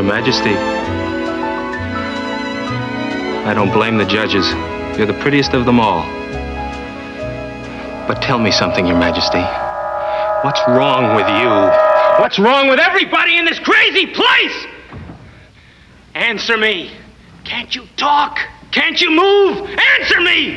Your Majesty, I don't blame the judges. You're the prettiest of them all. But tell me something, Your Majesty. What's wrong with you? What's wrong with everybody in this crazy place? Answer me. Can't you talk? Can't you move? Answer me!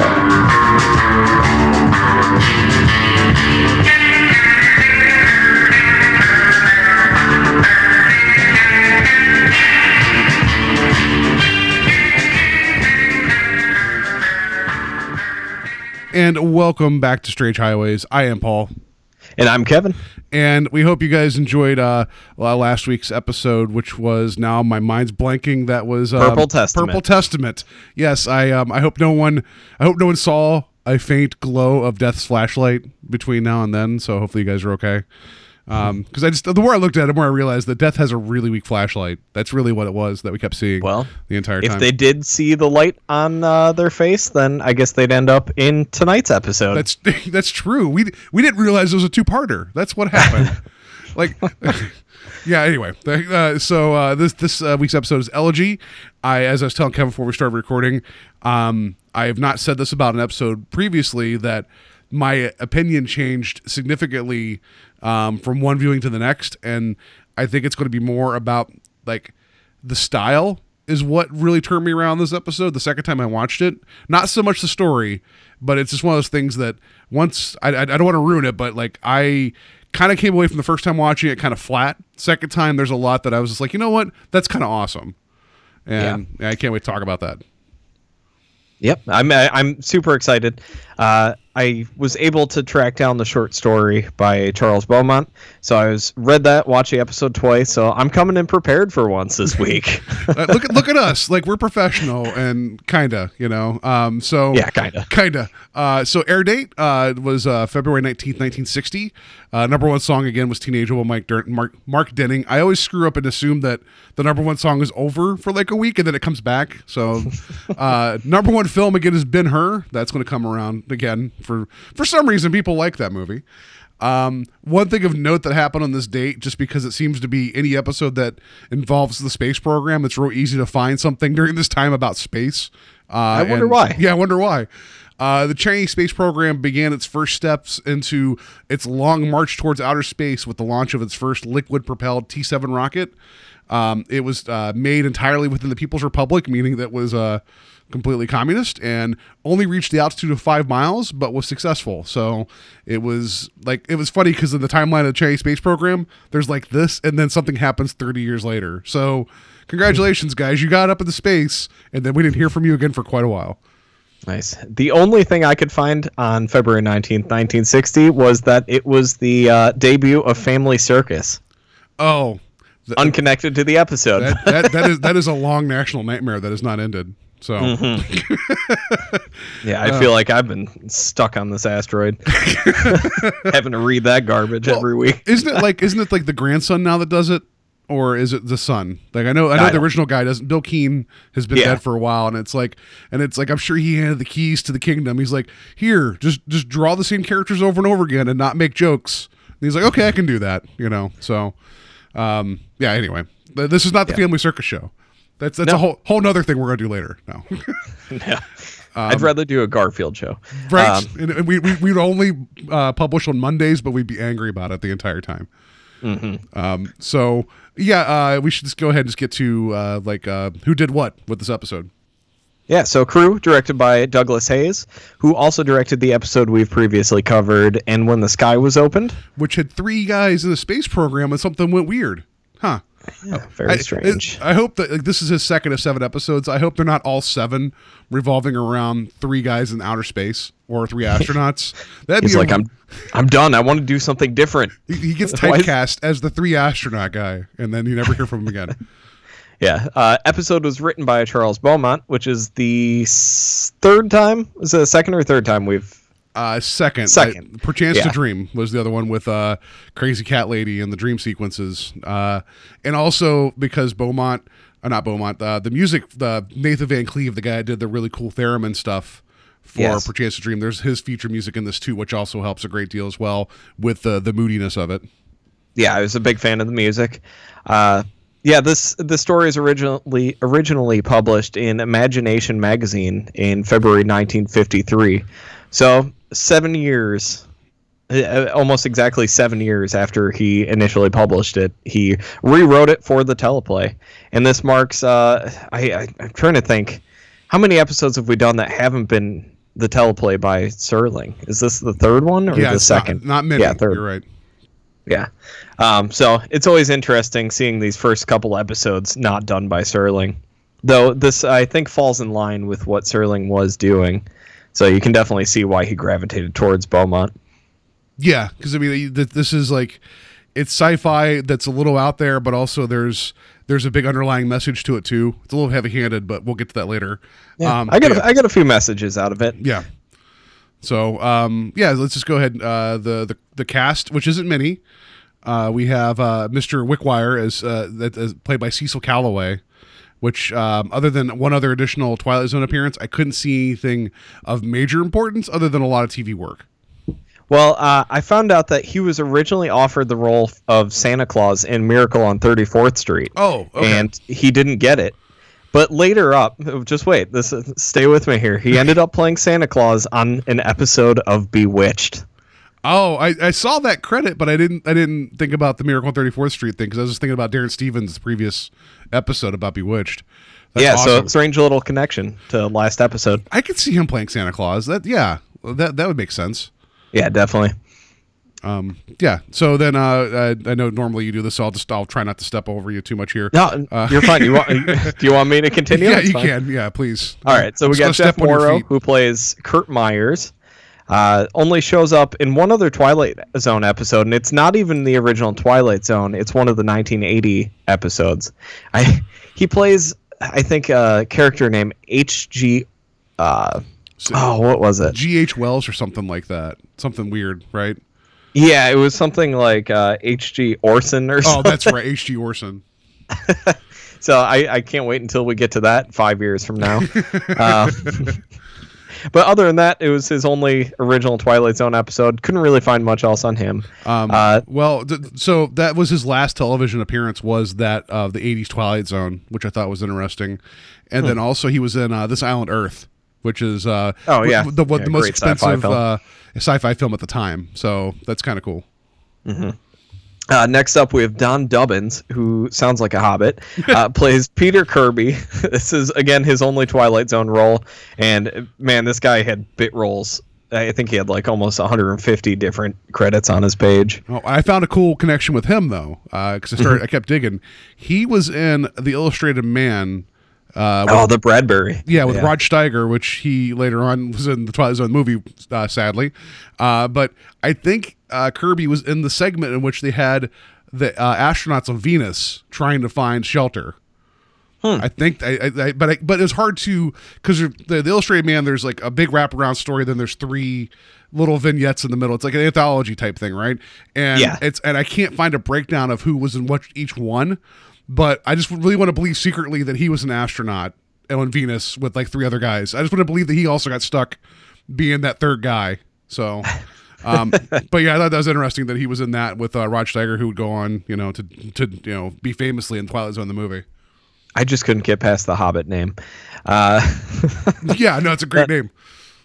And welcome back to Strange Highways. I am Paul. And I'm Kevin. And we hope you guys enjoyed uh, last week's episode, which was now my mind's blanking. That was um, Purple Testament. Purple Testament. Yes, I um, I hope no one I hope no one saw a faint glow of Death's flashlight between now and then. So hopefully you guys are okay. Because I just the more I looked at it, the more I realized that Death has a really weak flashlight. That's really what it was that we kept seeing. Well, the entire time. If they did see the light on uh, their face, then I guess they'd end up in tonight's episode. That's that's true. We we didn't realize it was a two parter. That's what happened. like, yeah. Anyway, uh, so uh, this this uh, week's episode is elegy. I, as I was telling Kevin before we started recording, um, I have not said this about an episode previously that my opinion changed significantly um, from one viewing to the next, and I think it's going to be more about like the style is what really turned me around this episode the second time I watched it. Not so much the story, but it's just one of those things that once I, I, I don't want to ruin it, but like I kind of came away from the first time watching it kind of flat. Second time, there's a lot that I was just like, you know what, that's kind of awesome, and yeah, I can't wait to talk about that. Yep, I'm I'm super excited. Uh, I was able to track down the short story by Charles Beaumont, so I was read that, watched the episode twice. So I'm coming in prepared for once this week. uh, look at look at us, like we're professional and kinda, you know. Um, so yeah, kinda, kinda. Uh, so air date uh, was uh, February nineteenth, nineteen sixty. Uh, number one song again was "Teenage Woman" Mike Dur- Mark Mark Denning. I always screw up and assume that the number one song is over for like a week and then it comes back. So uh, number one film again is Ben Hur. That's going to come around again for for some reason people like that movie. Um, one thing of note that happened on this date, just because it seems to be any episode that involves the space program, it's real easy to find something during this time about space. Uh, I wonder why. Yeah, I wonder why. Uh, the Chinese space program began its first steps into its long march towards outer space with the launch of its first liquid propelled T 7 rocket. Um, it was uh, made entirely within the People's Republic, meaning that was uh, completely communist and only reached the altitude of five miles, but was successful. So it was like, it was funny because in the timeline of the Chinese space program, there's like this, and then something happens 30 years later. So congratulations, guys. You got up into space, and then we didn't hear from you again for quite a while. Nice. The only thing I could find on February 19th, 1960 was that it was the uh, debut of Family Circus. Oh. The, Unconnected to the episode. That, that, that, is, that is a long national nightmare that has not ended. So, mm-hmm. yeah, I uh, feel like I've been stuck on this asteroid, having to read that garbage well, every week. isn't it like? Isn't it like the grandson now that does it, or is it the son? Like I know, I know I the original guy doesn't. Bil Keane has been yeah. dead for a while, and it's like, and it's like I'm sure he handed the keys to the kingdom. He's like, here, just just draw the same characters over and over again, and not make jokes. And he's like, okay, I can do that. You know, so, um, yeah. Anyway, this is not the yeah. Family Circus show. That's that's No. a whole whole nother thing we're gonna do later. No, Yeah. I'd rather do a Garfield show. right? Um, and, and we, we we'd only uh, publish on Mondays, but we'd be angry about it the entire time. Um, so yeah, uh, we should just go ahead and just get to uh, like uh, who did what with this episode. Yeah, so Crew, directed by Douglas Heyes, who also directed the episode we've previously covered, And When the Sky Was Opened. Which had three guys in the space program, and something went weird, huh? Very I, strange. I hope that like, this is his second of seven episodes. I hope they're not all seven revolving around three guys in outer space or three astronauts. That'd He's be like, I'm, I'm done. I want to do something different. He, he gets typecast as the three astronaut guy, and then you never hear from him again. Yeah. Uh, episode was written by Charles Beaumont, which is the s- third time. Is it the second or third time we've? Uh, second, Second. I- Perchance to Dream was the other one with uh, Crazy Cat Lady and the dream sequences, uh, and also because Beaumont, uh, not Beaumont, uh, the music, the Nathan Van Cleve, the guy that did the really cool theremin stuff for Yes. Perchance to Dream. There's his feature music in this too, which also helps a great deal as well with the the moodiness of it. Yeah, I was a big fan of the music. Uh, yeah, this the story is originally originally published in Imagination magazine in February 1953. So seven years, uh, almost exactly seven years after he initially published it, he rewrote it for the teleplay, and this marks. Uh, I, I I'm trying to think, how many episodes have we done that haven't been the teleplay by Serling? Is this the third one or yeah, the it's not- second? not, many. Yeah, third. You're right. Yeah. Um, so it's always interesting seeing these first couple episodes not done by Serling. Though this, I think, falls in line with what Serling was doing. So you can definitely see why he gravitated towards Beaumont. Yeah, because I mean, this is like it's sci-fi that's a little out there, but also there's there's a big underlying message to it too. It's a little heavy-handed, but we'll get to that later. Um, I got yeah. a, I got a few messages out of it. Yeah. So um, yeah, let's just go ahead. Uh, the the the cast, which isn't many, uh, we have uh, Mr. Wickwire as uh, that is played by Cecil Kellaway. Which, um, other than one other additional Twilight Zone appearance, I couldn't see anything of major importance other than a lot of TV work. Well, uh, I found out that he was originally offered the role of Santa Claus in Miracle on 34th Street. Oh, okay. and he didn't get it. But later up, just wait, this is, stay with me here. He ended up playing Santa Claus on an episode of Bewitched. Oh, I, I saw that credit, but I didn't I didn't think about the Miracle on 34th Street thing because I was just thinking about Darrin Stephens' previous episode about Bewitched. That's yeah, so strange little connection to last episode. I could see him playing Santa Claus. That yeah, that that would make sense. Yeah, definitely. Um, yeah. So then, uh, I, I know normally you do this, so I'll just I'll try not to step over you too much here. No, you're fine. You want? do you want me to continue? Uh, yeah, It's you fine. can. Yeah, please. All right, so we got go Jeff Morrow, who plays Kurt Myers. Uh, only shows up in one other Twilight Zone episode, and it's not even the original Twilight Zone. It's one of the 1980 episodes. I he plays, I think, a character named H.G. Uh, So- oh, what was it? G.H. Wells or something like that. Something weird, right? Yeah, it was something like uh, H.G. Orson or Oh, something. that's right. H.G. Orson. So I, I can't wait until we get to that five years from now. uh, but other than that, it was his only original Twilight Zone episode. Couldn't really find much else on him. Um, Uh, well, th- so that was his last television appearance. Was that of the '80s Twilight Zone, which I thought was interesting, and then also he was in uh, This Island Earth, which is uh, Hmm. Oh, yeah. the, what Yeah, the most great sci-fi expensive film. uh, sci-fi film at the time. So that's kind of cool. Uh, next up, we have Don Dubbins, who sounds like a hobbit, uh, plays Peter Kirby. this is, again, his only Twilight Zone role. And uh, man, this guy had bit roles. I think he had like almost 150 different credits on his page. Oh, I found a cool connection with him though, because I started. I kept digging. He was in the Illustrated Man. Uh, with- Oh, the Bradbury. Yeah, with Rod Steiger, which he later on was in the Twilight Zone movie, uh, sadly. Uh, but I think uh, Kirby was in the segment in which they had the uh, astronauts on Venus trying to find shelter. I think, I, I, I but I, but it's hard to because the, the Illustrated Man. There's like a big wraparound story. Then there's three little vignettes in the middle. It's like an anthology type thing, right? And Yeah. it's and I can't find a breakdown of who was in what each one. But I just really want to believe secretly that he was an astronaut on Venus with like three other guys. I just want to believe that he also got stuck being that third guy. So, um, but yeah, I thought that was interesting that he was in that with uh, Rod Steiger, who would go on, you know, to to you know be famously in Twilight Zone the movie. I just couldn't get past the Hobbit name. Uh, Yeah, no, it's a great name.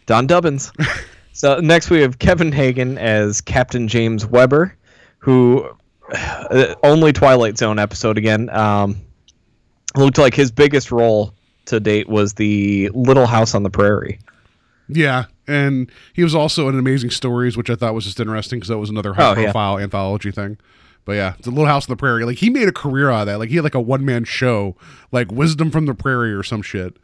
Don Dubbins. so next we have Kevin Hagen as Captain James Weber, who only Twilight Zone episode again. Um, looked like his biggest role to date was the Little House on the Prairie. Yeah, and he was also in Amazing Stories, which I thought was just interesting because that was another high Oh, yeah. profile anthology thing. But yeah, the Little House on the Prairie. Like he made a career out of that. Like he had like a one man show, like Wisdom from the Prairie or some shit.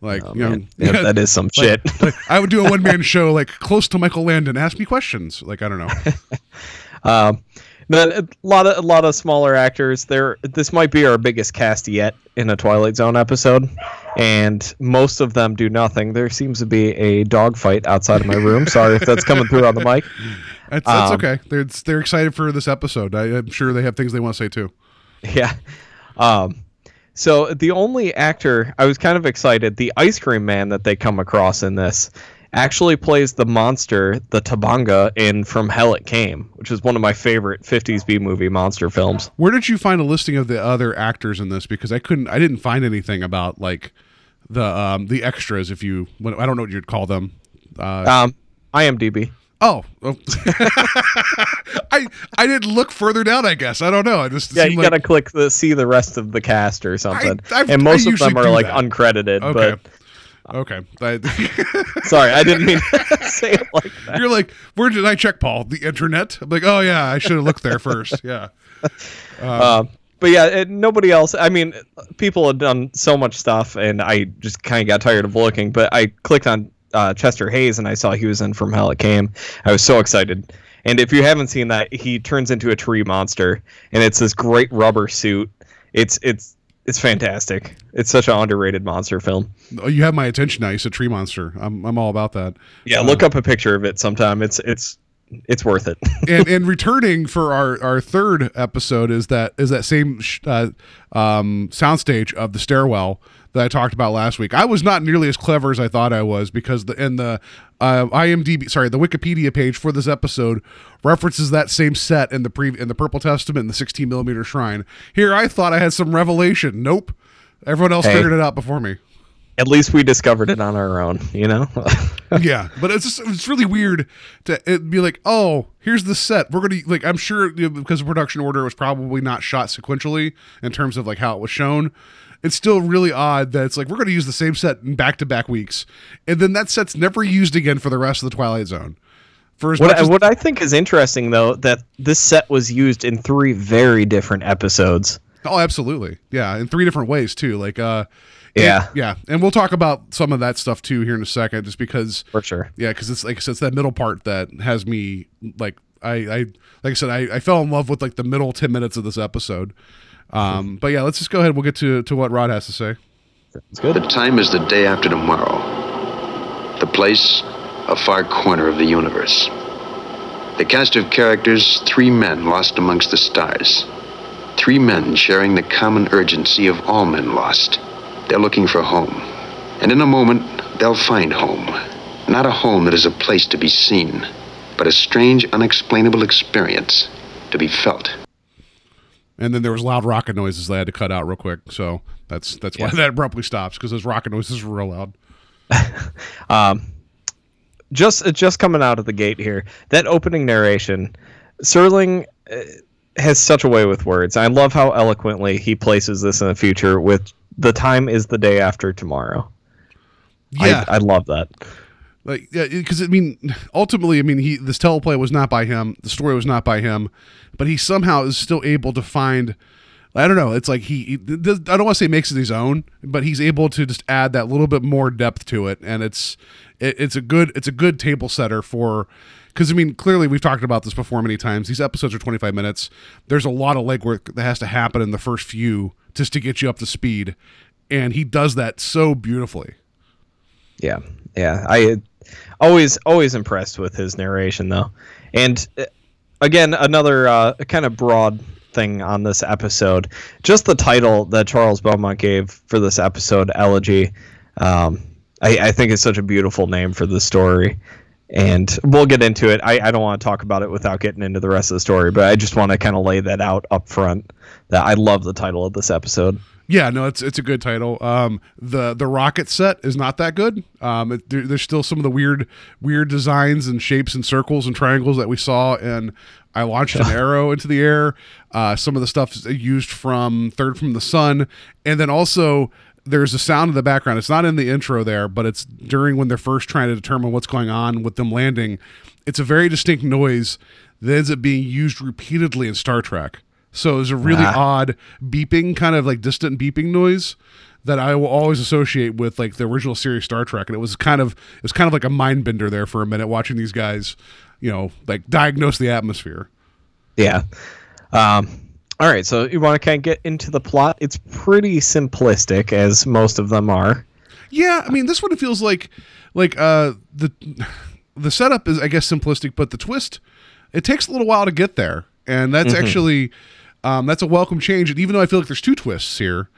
Like you know, Oh, yeah, that is some shit. like, I would do a one man show like close to Michael Landon. Ask me questions. Like I don't know. Um, but a lot of a lot of smaller actors. There, this might be our biggest cast yet in a Twilight Zone episode, and most of them do nothing. There seems to be a dogfight outside of my room. Sorry if that's coming through on the mic. That's, that's Um, okay. They're they're excited for this episode. I, I'm sure they have things they want to say too. Yeah. Um, so the only actor I was kind of excited, the ice cream man that they come across in this, actually plays the monster, the Tabanga, in From Hell It Came, which is one of my favorite 50s B movie monster films. Where did you find a listing of the other actors in this? Because I couldn't, I didn't find anything about like the um the extras. If you, I don't know what you'd call them. Uh, Um, IMDb. oh, oh. I I didn't look further down. I guess I don't know. I just Yeah, you like, gotta click the see the rest of the cast or something. I've- and I most of them are like that. uncredited. okay, But okay. Sorry, I didn't mean to say it like that. You're like, where did I check, Paul? The internet? I'm like, oh yeah, I should have looked there first. Yeah. Um, but yeah, it, nobody else. I mean, people had done so much stuff, and I just kind of got tired of looking. But I clicked on uh, Chester Hayes, and I saw he was in From Hell It Came. I was so excited. And if you haven't seen that, he turns into a tree monster, and it's this great rubber suit. It's it's it's fantastic. It's such an underrated monster film. Oh, you have my attention now. You said tree monster. I'm I'm all about that. Yeah, look up a picture of it sometime. It's it's it's worth it. and and returning for our our third episode is that is that same sh- uh, um, soundstage of the stairwell that I talked about last week. I was not nearly as clever as I thought I was because the in the uh, IMDb sorry the Wikipedia page for this episode references that same set in the pre in the Purple Testament and the 16 millimeter shrine. Here I thought I had some revelation. Nope. Everyone else Hey. figured it out before me. At least we discovered it on our own, you know. yeah, but it's just it's really weird to be like, oh, here's the set. We're gonna like I'm sure you know, because the production order was probably not shot sequentially in terms of like how it was shown. It's still really odd that it's like we're gonna use the same set in back to back weeks, and then that set's never used again for the rest of the Twilight Zone. For as What I, what I think is interesting though that this set was used in three very different episodes. oh, absolutely, yeah, in three different ways too. Like, uh, Yeah. and- yeah, and we'll talk about some of that stuff too here in a second, just because For sure. Yeah, because it's like said, it's that middle part that has me like I, I like I said I, I fell in love with like the middle ten minutes of this episode. Um, but yeah, let's just go ahead. We'll get to to what Rod has to say. It's good. The time is the day after tomorrow. The place, a far corner of the universe. The cast of characters, three men lost amongst the stars. Three men sharing the common urgency of all men lost. They're looking for home. And in a moment, they'll find home. Not a home that is a place to be seen, but a strange, unexplainable experience to be felt. And then there was loud rocket noises they had to cut out real quick. So that's that's why Yes. that abruptly stops because those rocket noises were real loud. Um, just just coming out of the gate here, that opening narration, Serling uh, has such a way with words. I love how eloquently he places this in the future with the time is the day after tomorrow. Yeah, I, I love that. Like yeah because i mean ultimately i mean he this teleplay was not by him. The story was not by him. But he somehow is still able to find i don't know it's like he, he i don't want to say makes it his own but he's able to just add that little bit more depth to it. And it's it, it's a good it's a good table setter for because i mean clearly we've talked about this before many times. These episodes are 25 minutes. There's a lot of legwork that has to happen in the first few just to get you up to speed. And he does that so beautifully. Yeah, yeah. I always always impressed with his narration though, and uh, again another uh, kind of broad thing on this episode. Just the title that Charles Beaumont gave for this episode, Elegy, um, I, I think is such a beautiful name for the story. And we'll get into it. I, I don't want to talk about it without getting into the rest of the story, but I just want to kind of lay that out up front. That I love the title of this episode. Yeah, no, it's it's a good title. Um, the the rocket set is not that good. Um, it, there, there's still some of the weird weird designs and shapes and circles and triangles that we saw in I launched an arrow into the air. Uh, some of the stuff used from Third from the Sun, and then also there's a sound in the background. It's not in the intro there, but it's during when they're first trying to determine what's going on with them landing. It's a very distinct noise that ends up being used repeatedly in Star Trek So it was a really Ah. odd beeping, kind of like distant beeping noise that I will always associate with like the original series Star Trek. And it was kind of it was kind of like a mind bender there for a minute watching these guys, you know, like diagnose the atmosphere. Yeah. Um, all right, so you want to kind of get into the plot? It's pretty simplistic, as most of them are. Yeah, I mean, this one feels like like uh the the setup is I guess simplistic, but the twist it takes a little while to get there, and that's actually um, that's a welcome change. And even though I feel like there's two twists here,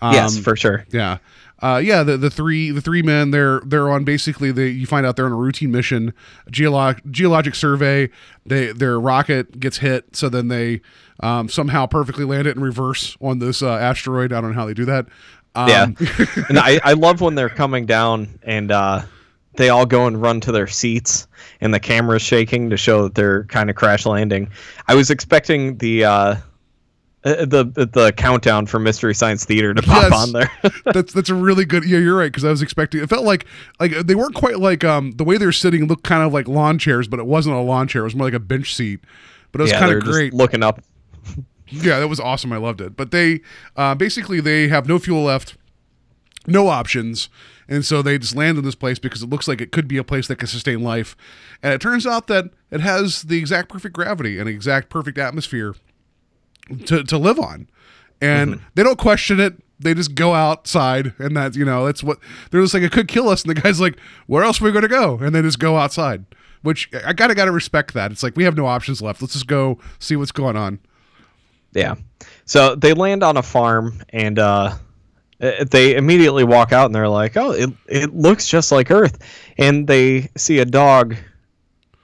um, yes, for sure. yeah. Uh, yeah, the, the three the three men they're they're on basically they you find out they're on a routine mission, geolog geologic survey. They their rocket gets hit, so then they um, somehow perfectly land it in reverse on this uh, asteroid. I don't know how they do that. Um, Yeah, and I, I love when they're coming down and uh, they all go and run to their seats, and the camera's shaking to show that they're kind of crash landing. I was expecting the uh, uh, the the countdown for Mystery Science Theater to pop Yes. on there. that's that's a really good. Yeah, you're right because I was expecting. It felt like like they weren't quite like um the way they're sitting looked kind of like lawn chairs, but it wasn't a lawn chair. It was more like a bench seat. But it was yeah, kind of just great. looking up. Yeah, that was awesome. I loved it. But they uh, basically they have no fuel left, no options, and so they just land in this place because it looks like it could be a place that could sustain life. And it turns out that it has the exact perfect gravity and exact perfect atmosphere to to live on. And they don't question it. They just go outside, and that's you know that's what they're just like. It could kill us, and the guy's like, "Where else are we going to go?" And they just go outside. Which I gotta gotta respect that. It's like we have no options left. Let's just go see what's going on. Yeah. So they land on a farm and uh, uh, they immediately walk out and they're like, "Oh, it it looks just like Earth," and they see a dog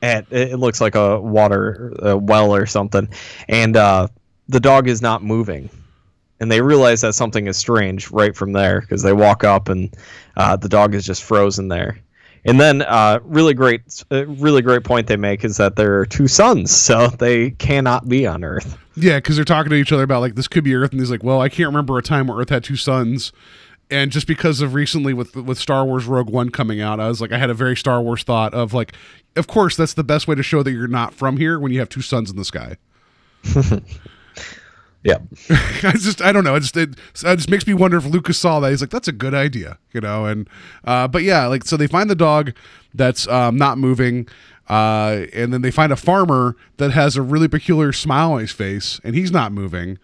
at it looks like a water a well or something, and uh, the dog is not moving. And they realize that something is strange right from there because they walk up and uh, the dog is just frozen there. And then, uh, really great, uh, really great point they make is that there are two suns, so they cannot be on Earth. Yeah, because they're talking to each other about like this could be Earth, and he's like, "Well, I can't remember a time where Earth had two suns." And just because of recently with with Star Wars Rogue One coming out, I was like, I had a very Star Wars thought of like, of course, that's the best way to show that you're not from here when you have two suns in the sky. Yeah. I just I don't know. It just it, it just makes me wonder if Lucas saw that. He's like, that's a good idea, you know. And uh, but yeah, like so they find the dog that's um, not moving, uh, and then they find a farmer that has a really peculiar smile on his face, and he's not moving.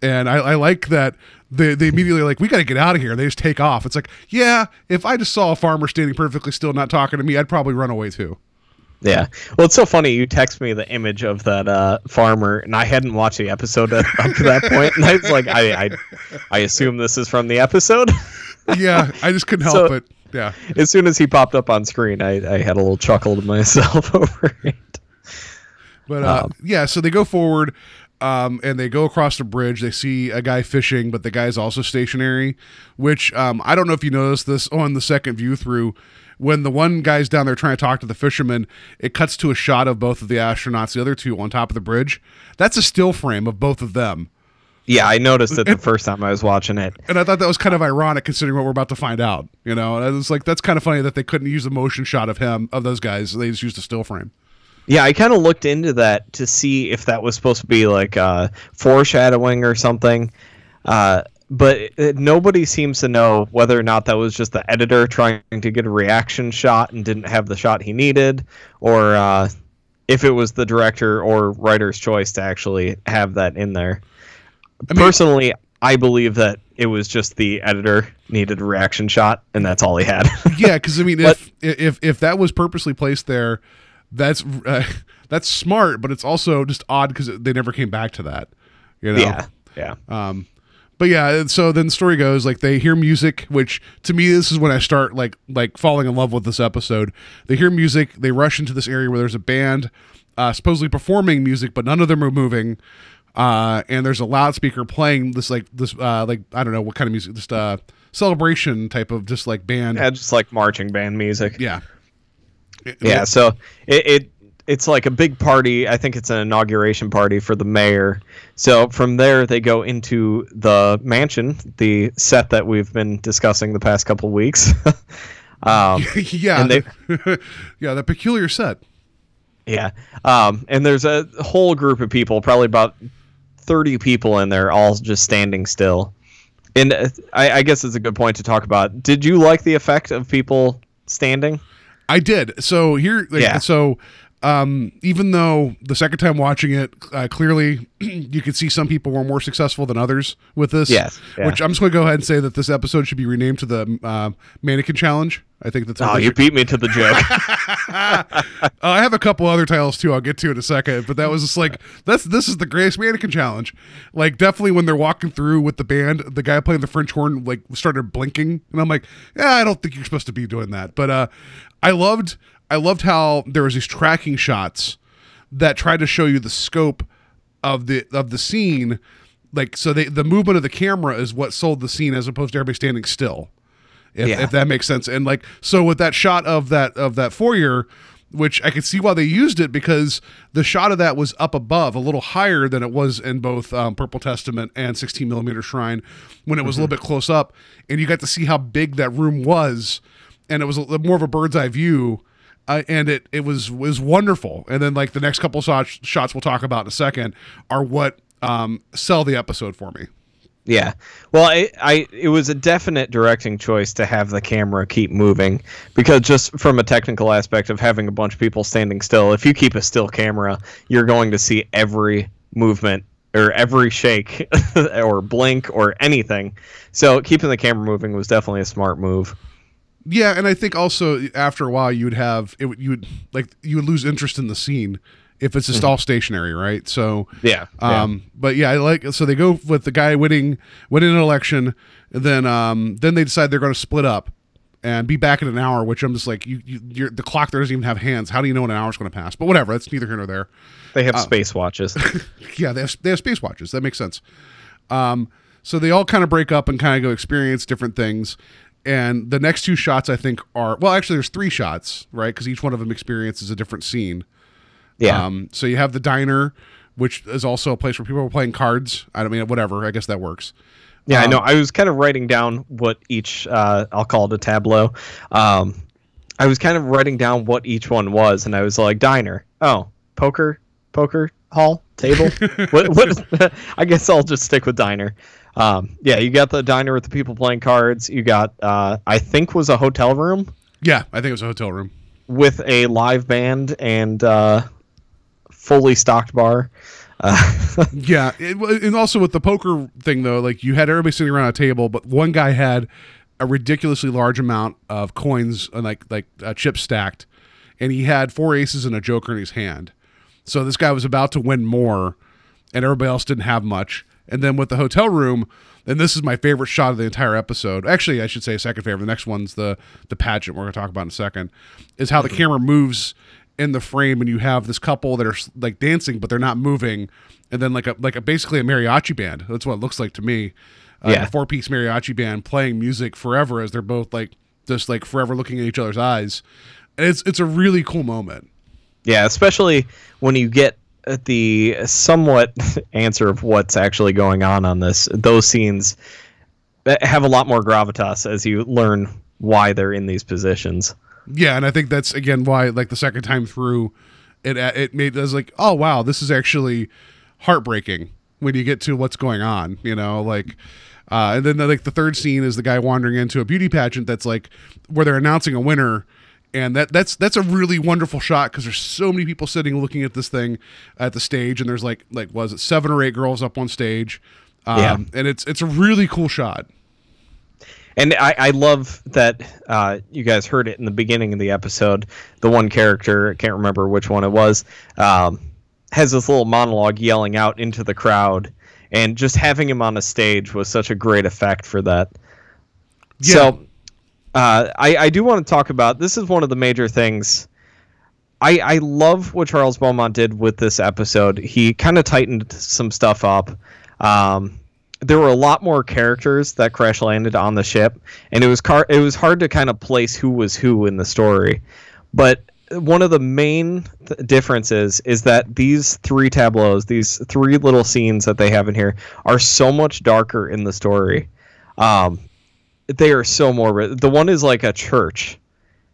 And I, I like that they they immediately like we got to get out of here. They just take off. It's like yeah, if I just saw a farmer standing perfectly still, not talking to me, I'd probably run away too. Yeah. Well, it's so funny. You text me the image of that uh, farmer, and I hadn't watched the episode up to that point, and I was like, I, I, I assume this is from the episode. Yeah, I just couldn't help So- it. Yeah. as soon as he popped up on screen, I, I had a little chuckle to myself over it. But uh, yeah, so they go forward um, and they go across the bridge. They see a guy fishing, but the guy's also stationary, which um, I don't know if you noticed this on the second view through. When the one guy's down there trying to talk to the fisherman, it cuts to a shot of both of the astronauts, the other two on top of the bridge. That's a still frame of both of them. Yeah, I noticed it the first time I was watching it. And I thought that was kind of ironic considering what we're about to find out. You know, and I was like, that's kind of funny that they couldn't use a motion shot of him, of those guys. They just used a still frame. Yeah, I kind of looked into that to see if that was supposed to be like uh, foreshadowing or something. Uh, but it, nobody seems to know whether or not that was just the editor trying to get a reaction shot and didn't have the shot he needed, or uh, if it was the director or writer's choice to actually have that in there. mean- Personally, I believe that it was just the editor needed a reaction shot, and that's all he had. yeah, because I mean, But- if if if that was purposely placed there, that's uh, that's smart, but it's also just odd because they never came back to that. You know. yeah, yeah. Um, but yeah, so then the story goes like they hear music, which to me this is when I start like like falling in love with this episode. They hear music, they rush into this area where there's a band uh, supposedly performing music, but none of them are moving. Uh, and there's a loudspeaker playing this like this uh, like I don't know what kind of music, just uh celebration type of just like band. Yeah, just like marching band music. Yeah. Yeah, so it, it it's like a big party. I think it's an inauguration party for the mayor. So from there they go into the mansion, the set that we've been discussing the past couple weeks. um, yeah. They- the- yeah, the peculiar set. yeah, um, and there's a whole group of people, probably about 30 people in there all just standing still. And uh, I, I guess it's a good point to talk about. Did you like the effect of people standing? I did. So here, like, Yeah. so um, even though the second time watching it, uh, clearly you could see some people were more successful than others with this. Yes, yeah. Which I'm just going to go ahead and say that this episode should be renamed to the uh, Mannequin Challenge. I think that's. Oh, you should- beat me to the joke. Uh, I have a couple other titles too. I'll get to in a second, but that was just like that's this is the greatest mannequin challenge. Like definitely when they're walking through with the band, the guy playing the French horn like started blinking, and I'm like, yeah, I don't think you're supposed to be doing that. But uh, I loved I loved how there was these tracking shots that tried to show you the scope of the of the scene. Like so, they the movement of the camera is what sold the scene as opposed to everybody standing still if, Yeah. if that makes sense. And like so with that shot of that of that foyer, which I could see why they used it because the shot of that was up above, a little higher than it was in both um, Purple Testament and 16 millimeter Shrine, when it was a little bit close up, and you got to see how big that room was, and it was a, more of a bird's eye view. Uh, and it it was was wonderful. And then like the next couple shots shots we'll talk about in a second are what um, sell the episode for me. Yeah. Well, I, I it was a definite directing choice to have the camera keep moving because just from a technical aspect of having a bunch of people standing still, if you keep a still camera, you're going to see every movement or every shake or blink or anything. So keeping the camera moving was definitely a smart move. Yeah, and I think also after a while you would have it. would- You would like you would lose interest in the scene if it's just all stationary, right? So Yeah, yeah. Um, but yeah, I like so they go with the guy winning winning an election, and then um, then they decide they're going to split up and be back in an hour. Which I'm just like, you, you you're, the clock there doesn't even have hands. How do you know when an hour's going to pass? But whatever, that's neither here nor there. They have space watches. Yeah, they have they have space watches. That makes sense. Um, so they all kind of break up and kind of go experience different things. And the next two shots, I think, are well. Actually, there's three shots, right? Because each one of them experiences a different scene. Yeah. Um, so you have the diner, which is also a place where people are playing cards. I don't mean whatever. I guess that works. Yeah, I Um, know. I was kind of writing down what each uh, I'll call it a tableau. Um, I was kind of writing down what each one was, and I was like, diner. Oh, poker, poker hall, table. what? What? I guess I'll just stick with diner. Um, yeah, you got the diner with the people playing cards. You got, uh, I think, was a hotel room Yeah, I think it was a hotel room. with a live band and uh, fully stocked bar. Uh, Yeah, it, and also with the poker thing though, like you had everybody sitting around a table, but one guy had a ridiculously large amount of coins, uh, like like uh, chips stacked, and he had four aces and a joker in his hand. So this guy was about to win more, and everybody else didn't have much. And then with the hotel room, and this is my favorite shot of the entire episode. Actually, I should say second favorite. The next one's the the pageant we're going to talk about in a second. Is how the camera moves in the frame, and you have this couple that are like dancing, but they're not moving, and then like a like a basically a mariachi band. That's what it looks like to me. Uh, Yeah. a four piece mariachi band playing music forever as they're both like just like forever looking at each other's eyes. And it's it's a really cool moment. Yeah, especially when you get the somewhat answer of what's actually going on on this. Those scenes have a lot more gravitas as you learn why they're in these positions. Yeah, and I think that's again why like the second time through, it it made us like, oh wow, this is actually heartbreaking when you get to what's going on. You know, like, uh, and then the, like the third scene is the guy wandering into a beauty pageant that's like where they're announcing a winner. And that that's that's a really wonderful shot because there's so many people sitting looking at this thing at the stage, and there's like like was it seven or eight girls up on stage, um, Yeah. and it's it's a really cool shot. And I, I love that uh, you guys heard it in the beginning of the episode. The one character, I can't remember which one it was, um, has this little monologue yelling out into the crowd. And just having him on a stage was such a great effect for that. Yeah. So uh, I, I do want to talk about this is one of the major things. I, I love what Charles Beaumont did with this episode. He kind of tightened some stuff up. Um, there were a lot more characters that crash landed on the ship, and it was car- it was hard to kind of place who was who in the story. But one of the main th- differences is that these three tableaus, these three little scenes that they have in here, are so much darker in the story. Um, they are so more. The one is like a church.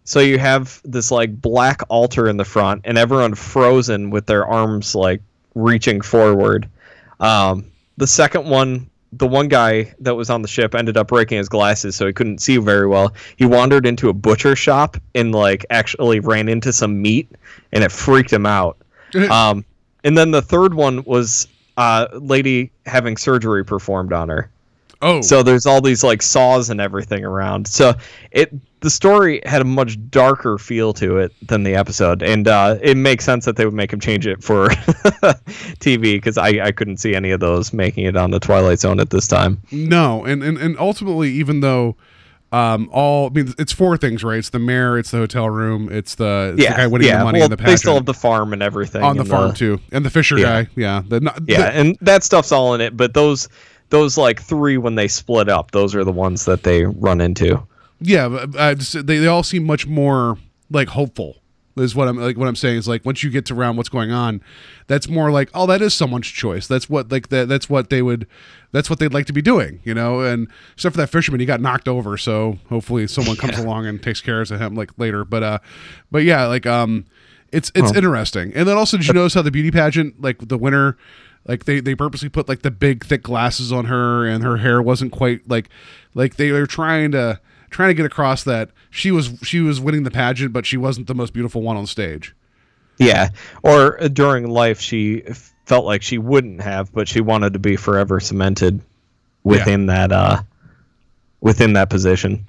So you have this like black altar in the front, and everyone frozen with their arms like reaching forward. Um, the second one, the one guy that was on the ship ended up breaking his glasses, so he couldn't see very well. He wandered into a butcher shop and like actually ran into some meat, and it freaked him out. um, and then the third one was uh, lady having surgery performed on her. Oh, So there's all these like saws and everything around. So it the story had a much darker feel to it than the episode, and uh, it makes sense that they would make him change it for TV because I, I couldn't see any of those making it on the Twilight Zone at this time. No, and and, and ultimately, even though um, all I mean, it's four things, right? It's the mayor, it's the hotel room, it's the, it's the yeah, guy winning yeah. the money well, in the they still have the farm and everything on the farm too, and the Fisher Yeah. guy. Yeah, the, Yeah, the- and that stuff's all in it. But those those like three when they split up, those are the ones that they run into. yeah. but, just, they they all seem much more like hopeful. Is what I'm like. What I'm saying is like once you get to around what's going on, that's more like oh that is someone's choice. That's what like that. That's what they would. That's what they'd like to be doing, you know. And except for that fisherman, he got knocked over. So hopefully someone comes along and takes care of him like later. But uh, but yeah, like um, it's it's interesting. And then also, did you notice how the beauty pageant, like the winner, like they they purposely put like the big thick glasses on her, and her hair wasn't quite like like they were trying to trying to get across that she was she was winning the pageant, but she wasn't the most beautiful one on stage. Yeah, or uh, during life she felt like she wouldn't have, but she wanted to be forever cemented within that uh within that position.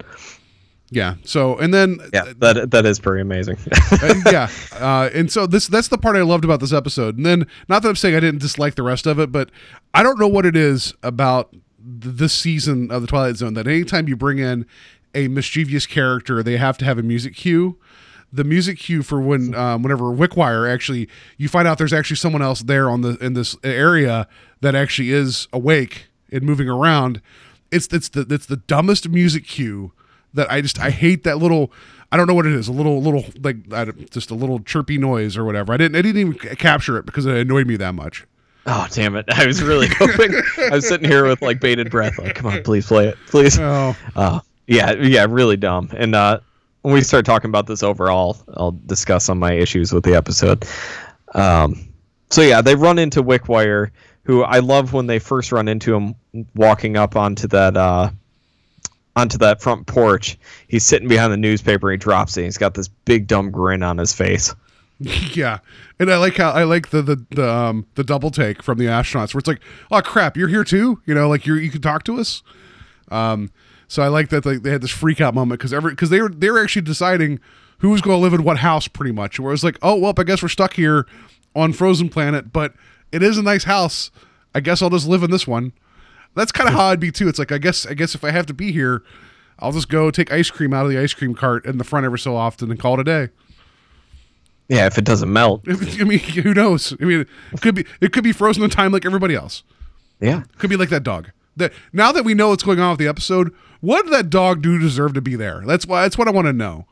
Yeah. So and then Yeah, that that is pretty amazing. uh, yeah, uh, and so this that's the part I loved about this episode. And then, not that I'm saying I didn't dislike the rest of it, but I don't know what it is about this season of the Twilight Zone that anytime you bring in a mischievous character, they have to have a music cue. The music cue for when um, whenever Wickwire actually you find out there's actually someone else there on the in this area that actually is awake and moving around. It's it's the it's the dumbest music cue that I just I hate that little I don't know what it is a little little like I just a little chirpy noise or whatever I didn't I didn't even capture it because it annoyed me that much oh damn it! I was really hoping. I was sitting here with like bated breath, like, come on, please play it, please. oh Oh, yeah, yeah, really dumb. And uh, when we start talking about this overall, I'll discuss some of my issues with the episode. Um, so yeah, they run into Wickwire, who I love when they first run into him walking up onto that uh, onto that front porch. He's sitting behind the newspaper. He drops it. He's got this big dumb grin on his face. yeah and I like how I like the the the um the double take from the astronauts where it's like oh crap you're here too you know like you you can talk to us um so I like that they, they had this freak out moment because every because they were they were actually deciding who was going to live in what house pretty much where it's like oh well I guess we're stuck here on Frozen Planet but it is a nice house I guess I'll just live in this one that's kind of how I'd be too it's like I guess I guess if I have to be here I'll just go take ice cream out of the ice cream cart in the front every so often and call it a day. Yeah, if it doesn't melt. I mean, who knows? I mean, it could be it could be frozen in time like everybody else. Yeah. Could be like that dog. That now that we know what's going on with the episode, what did that dog do deserve to be there? That's why that's what I want to know.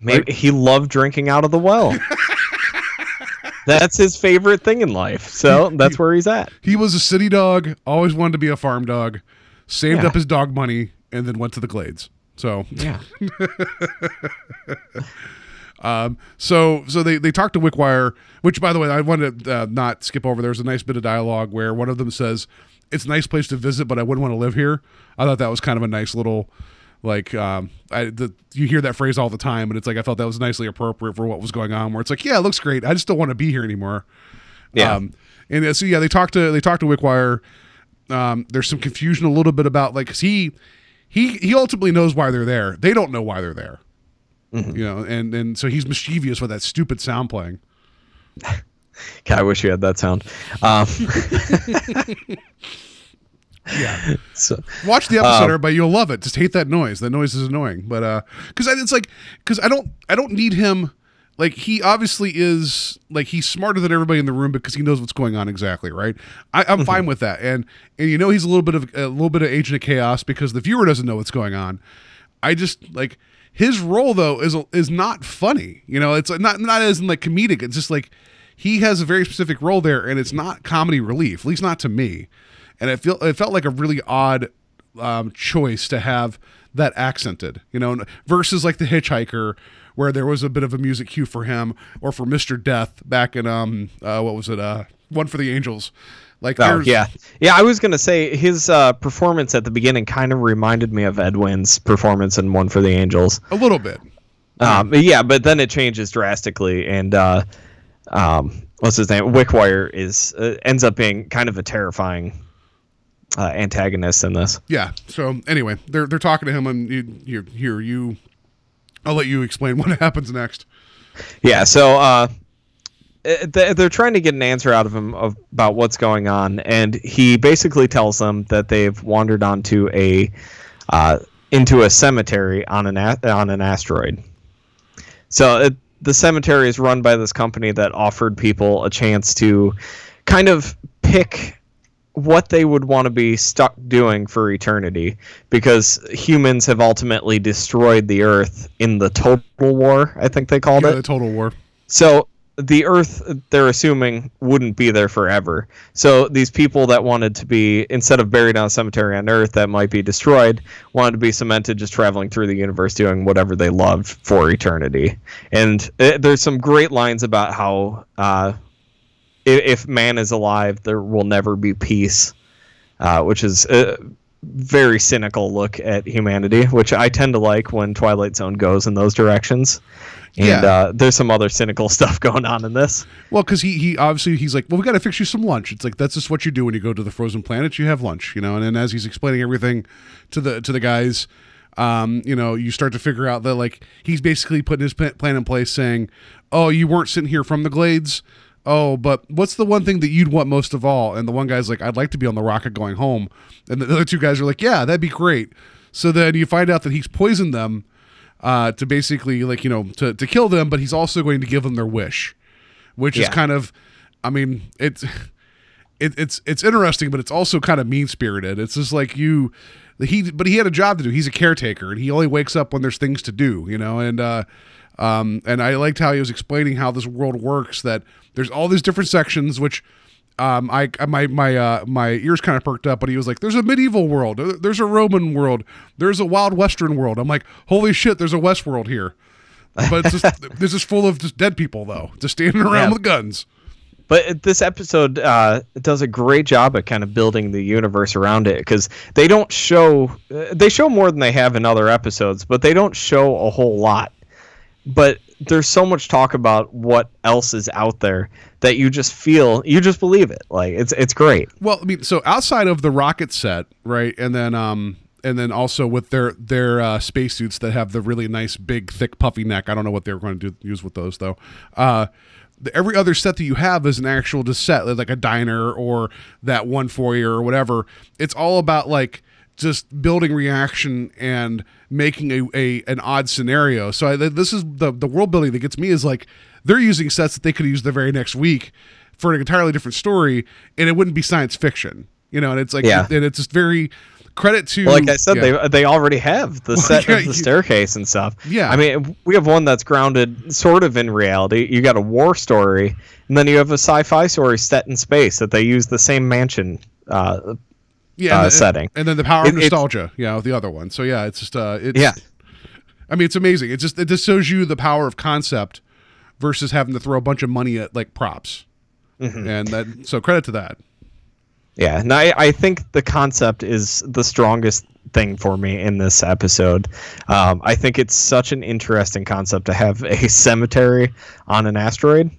Maybe he loved drinking out of the well. that's his favorite thing in life. So that's where he's at. He was a city dog, always wanted to be a farm dog, saved Yeah. up his dog money, and then went to the glades. So Yeah. So so they they talk to Wickwire, which by the way I wanted to uh, not skip over. There's a nice bit of dialogue where one of them says, "It's a nice place to visit, but I wouldn't want to live here." I thought that was kind of a nice little like um I the, you hear that phrase all the time, and it's like I felt that was nicely appropriate for what was going on. Where it's like, yeah, it looks great. I just don't want to be here anymore. Yeah. Um, and uh, so yeah, they talked to they talked to Wickwire. Um, there's some confusion a little bit about like 'cause he he he ultimately knows why they're there. They don't know why they're there. You know, and and so he's mischievous with that stupid sound playing. God, I wish you had that sound. Um, Yeah. so, Watch the episode, Um, everybody. You'll love it. Just hate that noise. That noise is annoying. But uh, because it's like, because I don't, I don't need him. Like he obviously is like he's smarter than everybody in the room because he knows what's going on exactly, right? I, I'm fine with that, and and you know he's a little bit of a little bit of agent of chaos because the viewer doesn't know what's going on. I just like his role though is is not funny. You know, it's not not as in like comedic. It's just like he has a very specific role there, and it's not comedy relief. At least not to me. And it felt it felt like a really odd um, choice to have that accented, you know, versus like the Hitchhiker, where there was a bit of a music cue for him, or for Mister Death back in um uh, what was it uh one for the Angels. Like, Oh yeah, yeah. I was gonna say his uh, performance at the beginning kind of reminded me of Ed Wynn's performance in One for the Angels. a little bit. Um, yeah, but then it changes drastically, and uh, um, what's his name? Wickwire is uh, ends up being kind of a terrifying uh, antagonist in this. Yeah. So anyway, they're they're talking to him, and you, you here you. I'll let you explain what happens next. Yeah, so uh, they- they're trying to get an answer out of him about what's going on, and he basically tells them that they've wandered onto a uh, into a cemetery on an a- on an asteroid. So it, the cemetery is run by this company that offered people a chance to kind of pick what they would want to be stuck doing for eternity because humans have ultimately destroyed the earth in the total war i think they called Yeah, it the total war. so the Earth, they're assuming, wouldn't be there forever. So these people that wanted to be, instead of buried on a cemetery on Earth that might be destroyed, wanted to be cemented just traveling through the universe doing whatever they loved for eternity. And uh there's some great lines about how uh, i- if man is alive, there will never be peace, uh, which is a very cynical look at humanity, which I tend to like when Twilight Zone goes in those directions. And Yeah. uh, there's some other cynical stuff going on in this. Well, because he he obviously he's like, well, we got to fix you some lunch. It's like that's just what you do when you go to the frozen planet. You have lunch, you know. And then as he's explaining everything to the to the guys, um, you know, you start to figure out that like he's basically putting his plan in place, saying, "Oh, you weren't sitting here from the Glades." Oh, but what's the one thing that you'd want most of all? And the one guy's like, I'd like to be on the rocket going home. And the other two guys are like, Yeah, that'd be great. So then you find out that he's poisoned them uh, to basically like you know to to kill them, but he's also going to give them their wish which is kind of i mean it's it, it's it's interesting but it's also kind of mean spirited it's just like you he but he had a job to do he's a caretaker and he only wakes up when there's things to do you know and uh um and i liked how he was explaining how this world works that there's all these different sections which um, I my my uh, my ears kind of perked up, but he was like, "There's a medieval world, there's a Roman world, there's a wild Western world." I'm like, "Holy shit, there's a West world here," but it's just this is full of just dead people though, just standing around Yeah. with guns. But this episode uh, does a great job at kind of building the universe around it because they don't show uh, they show more than they have in other episodes, but they don't show a whole lot. But there's so much talk about what else is out there that you just feel you just believe it. Like it's it's great. Well, I mean, so outside of the rocket set, right, and then um, and then also with their their uh, spacesuits that have the really nice big thick puffy neck. I don't know what they were going to do use with those though. Uh, the, every other set that you have is an actual just set, like a diner or that one foyer or whatever. It's all about like just building reaction and making a, a an odd scenario. So I, this is the the world building that gets me is like they're using sets that they could use the very next week for an entirely different story, and it wouldn't be science fiction, you know. And it's like, Yeah. and it's just very credit to. Like I said, yeah. they they already have the set yeah, of the you- staircase and stuff. Yeah. I mean, we have one that's grounded sort of in reality. You got a war story, and then you have a sci-fi story set in space that they use the same mansion. Uh, yeah, uh, and, setting. and then the power It- of nostalgia, yeah, with the other one. So yeah, it's just uh, it's Yeah. I mean, it's amazing. It just it just shows you the power of concept versus having to throw a bunch of money at like props, Mm-hmm. and that so credit to that. yeah, and I, I think the concept is the strongest thing for me in this episode. Um, I think it's such an interesting concept to have a cemetery on an asteroid.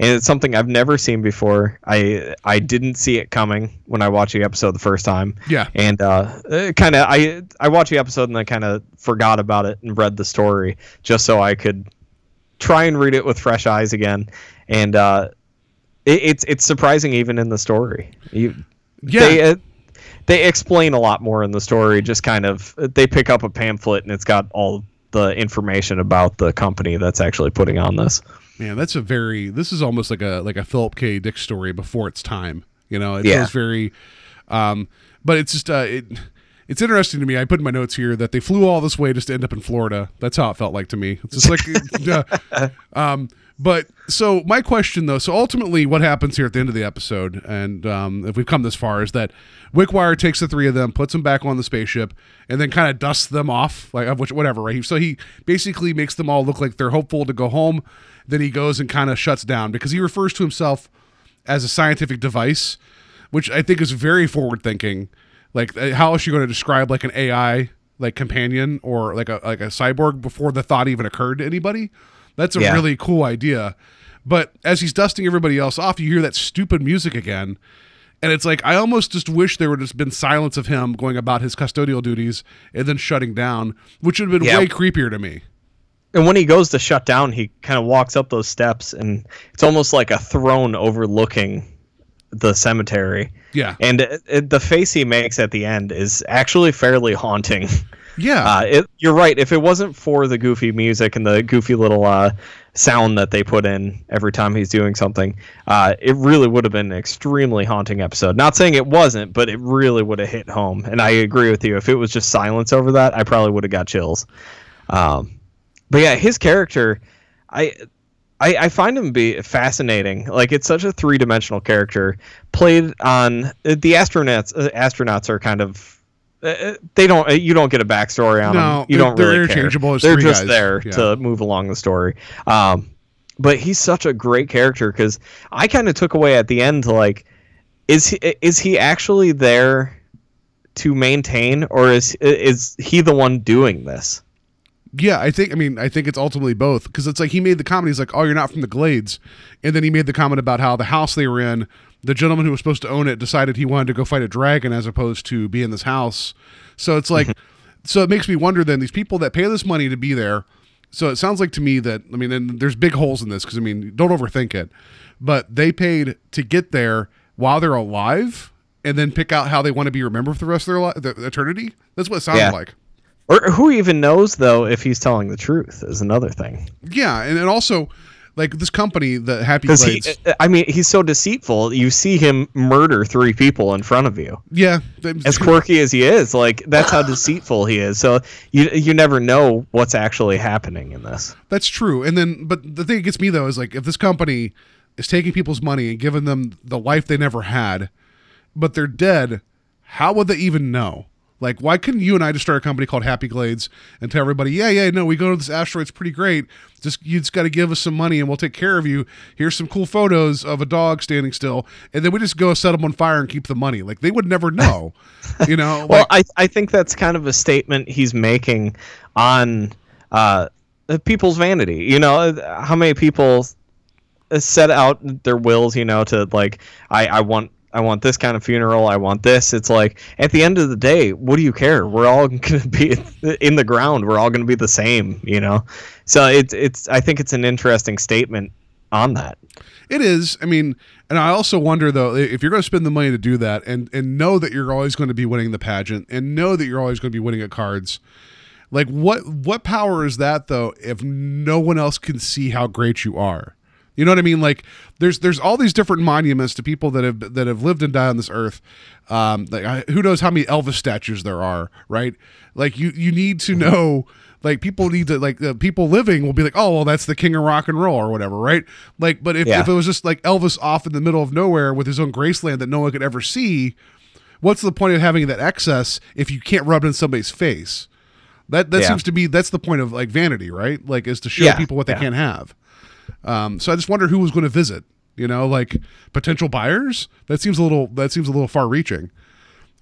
And it's something I've never seen before. I I didn't see it coming when I watched the episode the first time. Yeah. and uh, kind of I I watched the episode and I kind of forgot about it and read the story just so I could try and read it with fresh eyes again. And uh, it, it's it's surprising even in the story. You, Yeah, they uh, they explain a lot more in the story. Just kind of they pick up a pamphlet and it's got all the information about the company that's actually putting on this. Man, that's a very. This is almost like a like a Philip K. Dick story before its time. You know, it Yeah. feels very. Um, but it's just uh, it. It's interesting to me. I put in my notes here that they flew all this way just to end up in Florida. That's how it felt like to me. It's just like, uh, um, but so my question though. So ultimately, what happens here at the end of the episode, and um, if we've come this far, is that Wickwire takes the three of them, puts them back on the spaceship, and then kind of dusts them off, like of which whatever. Right. So he basically makes them all look like they're hopeful to go home. Then he goes and kind of shuts down because he refers to himself as a scientific device, which I think is very forward thinking. Like, uh, how is she going to describe like an AI like companion or like a like a cyborg before the thought even occurred to anybody? That's a Yeah. really cool idea. But as he's dusting everybody else off, you hear that stupid music again. And it's like I almost just wish there would have been silence of him going about his custodial duties and then shutting down, which would have been Yeah. way creepier to me. And when he goes to shut down, he kind of walks up those steps, and it's almost like a throne overlooking the cemetery. Yeah. And it, it, the face he makes at the end is actually fairly haunting. Yeah. Uh, it, you're right. If it wasn't for the goofy music and the goofy little uh, sound that they put in every time he's doing something, uh, it really would have been an extremely haunting episode. Not saying it wasn't, but it really would have hit home. And I agree with you. If it was just silence over that, I probably would have got chills. Um, but yeah, his character, I. I, I find him be fascinating. Like it's such a three dimensional character. Played on uh, the astronauts. Uh, astronauts are kind of they don't uh, you don't get a backstory on No, them. You they're- don't they're really interchangeable care. as They're just guys. there Yeah. to move along the story. Um, but he's such a great character because I kind of took away at the end like, is he is he actually there to maintain or is is he the one doing this? Yeah, I think. I mean, I think it's ultimately both because it's like he made the comment. He's like, "Oh, you're not from the Glades," and then he made the comment about how the house they were in, the gentleman who was supposed to own it decided he wanted to go fight a dragon as opposed to be in this house. So it's like, so it makes me wonder. Then these people that pay this money to be there. So it sounds like to me that I mean, and there's big holes in this because I mean, don't overthink it, but they paid to get there while they're alive, and then pick out how they want to be remembered for the rest of their life, the eternity. That's what it sounded Yeah. like. Or who even knows though if he's telling the truth is another thing. Yeah, and, and also like this company, the Happy Because he, I mean, he's so deceitful. You see him murder three people in front of you. yeah, As quirky as he is, like that's how deceitful he is. So you you never know what's actually happening in this. that's true. And then, but the thing that gets me though is like if this company is taking people's money and giving them the life they never had, but they're dead, how would they even know? Like, why couldn't you and I just start a company called Happy Glades and tell everybody, yeah, yeah, no, we go to this asteroid, it's pretty great. Just you just got to give us some money and we'll take care of you. Here's some cool photos of a dog standing still, and then we just go set them on fire and keep the money. Like they would never know, you know. Well, like, I I think that's kind of a statement he's making on uh, people's vanity. You know, how many people set out their wills, you know, to like I I want I want this kind of funeral. I want this. It's like at the end of the day, what do you care? We're all going to be in the ground. We're all going to be the same, you know. So it's it's I think it's an interesting statement on that. It is. I mean, and I also wonder though if you're going to spend the money to do that, and and know that you're always going to be winning the pageant, and know that you're always going to be winning at cards. Like what what power is that though? If no one else can see how great you are, you know what I mean? Like there's there's all these different monuments to people that have that have lived and died on this earth. Um, like I, who knows how many Elvis statues there are, right? Like you you need to know. Like people need to like uh, people living will be like, oh well, that's the king of rock and roll or whatever, right? Like, but if, Yeah. if it was just like Elvis off in the middle of nowhere with his own Graceland that no one could ever see, what's the point of having that excess if you can't rub it in somebody's face? That that Yeah. seems to be that's the point of like vanity, right? Like is to show Yeah, people what they yeah. can't have. Um, so I just wonder who was going to visit. You know, like potential buyers. That seems a little that seems a little far reaching.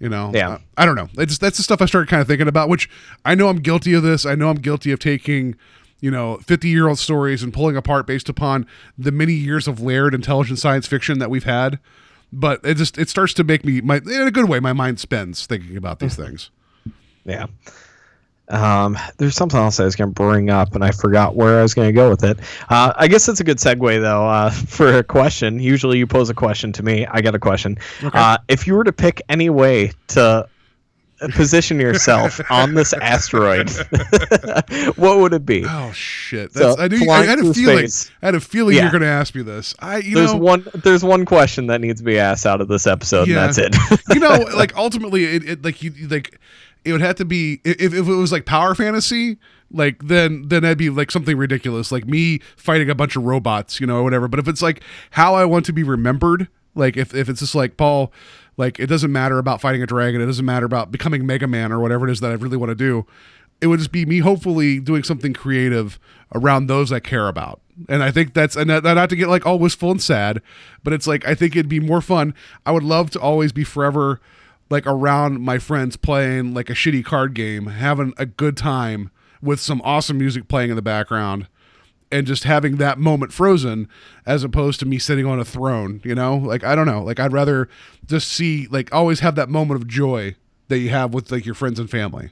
You know, Yeah. Uh, I don't know. It's that's the stuff I started kind of thinking about. Which I know I'm guilty of this. I know I'm guilty of taking, you know, 50 year old stories and pulling apart based upon the many years of layered intelligent science fiction that we've had. But it just it starts to make me my in a good way. My mind spins thinking about these things. Yeah. Um, there's something else I was going to bring up, and I forgot where I was going to go with it. Uh, I guess that's a good segue, though, uh, for a question. Usually you pose a question to me. I got a question. Uh, if you were to pick any way to position yourself on this asteroid, what would it be? Oh shit! So, I, knew, I had a feeling. space. I had a feeling Yeah. you're going to ask me this. I you There's know one. There's one question that needs to be asked out of this episode, Yeah. and that's it. you know, like ultimately, it, it like you like it would have to be if, if it was like power fantasy, like then then that'd be like something ridiculous, like me fighting a bunch of robots, you know, or whatever. But if it's like how I want to be remembered, like if if it's just like Paul, like it doesn't matter about fighting a dragon, it doesn't matter about becoming Mega Man or whatever it is that I really want to do. it would just be me hopefully doing something creative around those I care about. And I think that's and not, not to get like all wistful and sad, but it's like I think it'd be more fun. I would love to always be forever like around my friends playing like a shitty card game, having a good time with some awesome music playing in the background and just having that moment frozen as opposed to me sitting on a throne, you know? Like I don't know. Like I'd rather just see like always have that moment of joy that you have with like your friends and family.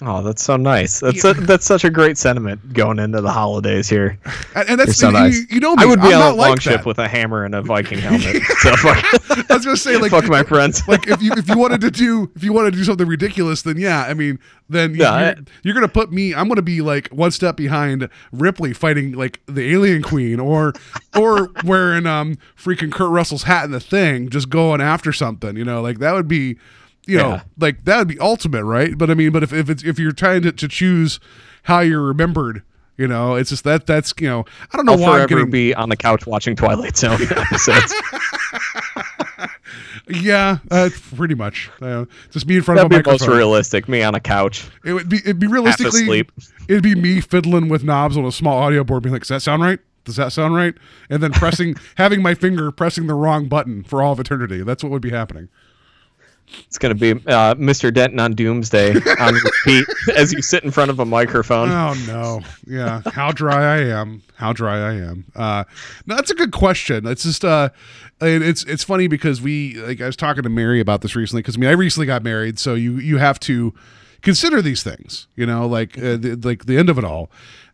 Oh, that's so nice. That's a, that's such a great sentiment going into the holidays here. And, and that's You're so you, nice. you know me. I would be I'm on not a like longship that. with a hammer and a Viking helmet. so fuck, I was gonna say like fuck my friends. like if you if you wanted to do if you wanted to do something ridiculous, then yeah, I mean, then you, Yeah, you're, I- you're gonna put me. I'm gonna be like one step behind Ripley fighting like the Alien Queen, or or wearing um freaking Kurt Russell's hat in the thing, just going after something. You know, like that would be, you know, Yeah. like that would be ultimate, right? But I mean, but if if it's if you're trying to, to choose how you're remembered. You know, it's just that that's you know I don't know I'll why I'm forever getting be on the couch watching Twilight Zone episodes. yeah uh, pretty much uh, just me in front That'd of a be most realistic. Me on a couch. It would be it'd be realistically it'd be me fiddling with knobs on a small audio board, being like, "Does that sound right? Does that sound right?" And then pressing, having my finger pressing the wrong button for all of eternity. That's what would be happening. It's gonna be uh, Mr. Denton on Doomsday on repeat as you sit in front of a microphone. Oh no, yeah. How dry I am. How dry I am. Uh, no, that's a good question. It's just uh, it- it's it's funny because we like I was talking to Mary about this recently because I mean I recently got married, so you you have to consider these things. You know, like uh, the, like the end of it all.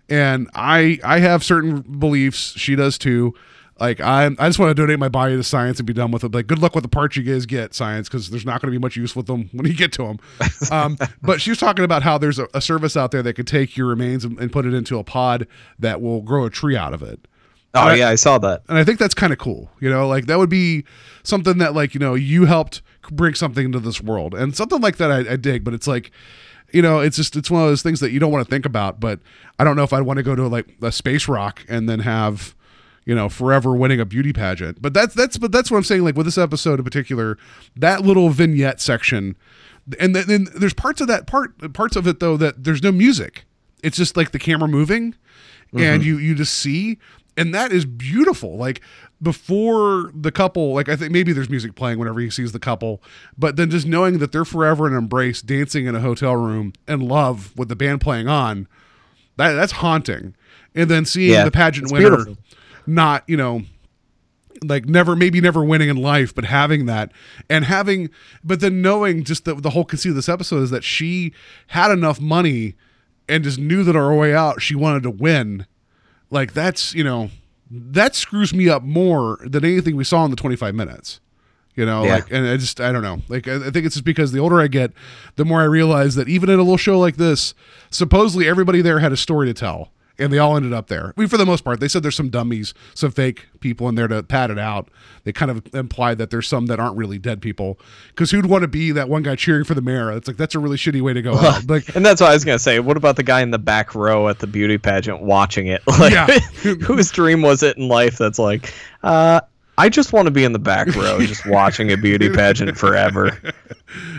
And I I have certain beliefs. She does too. Like I I just want to donate my body to science and be done with it. Like good luck with the parts you guys get science because there's not going to be much use with them when you get to them. Um, but she was talking about how there's a, a service out there that could take your remains and, and put it into a pod that will grow a tree out of it. Oh I- yeah, I saw that. And I think that's kind of cool. You know, like that would be something that like, you know, you helped bring something into this world. And something like that I, I dig, but it's like, you know, it's just it's one of those things that you don't want to think about, but I don't know if I'd want to go to like a space rock and then have you know, forever winning a beauty pageant. But that's that's but that's what I'm saying. Like with this episode in particular, that little vignette section, and then, there's parts of that part parts of it though that there's no music. It's just like the camera moving, and mm-hmm. you you just see, and that is beautiful. Like before the couple, like I think maybe there's music playing whenever he sees the couple, but then just knowing that they're forever in embrace, dancing in a hotel room in love with the band playing on, that that's haunting. And then seeing Yeah, the pageant winner beautiful. Not you know like never maybe never winning in life but having that and having but then knowing just the, the whole conceit of this episode is that she had enough money and just knew that her way out she wanted to win. Like that's you know that screws me up more than anything we saw in the 25 minutes you know? Yeah. like and i just i don't know. Like I, I think it's just because the older i get the more i realize that even in a little show like this supposedly everybody there had a story to tell and they all ended up there I mean, for the most part they said there's some dummies some fake people in there to pad it out they kind of implied that there's some that aren't really dead people because who'd want to be that one guy cheering for the mayor it's like that's a really shitty way to go out like And that's what I was gonna say. What about the guy in the back row at the beauty pageant watching it? Like, Yeah. whose dream was it in life? That's like, uh, I just want to be in the back row, just watching a beauty pageant forever.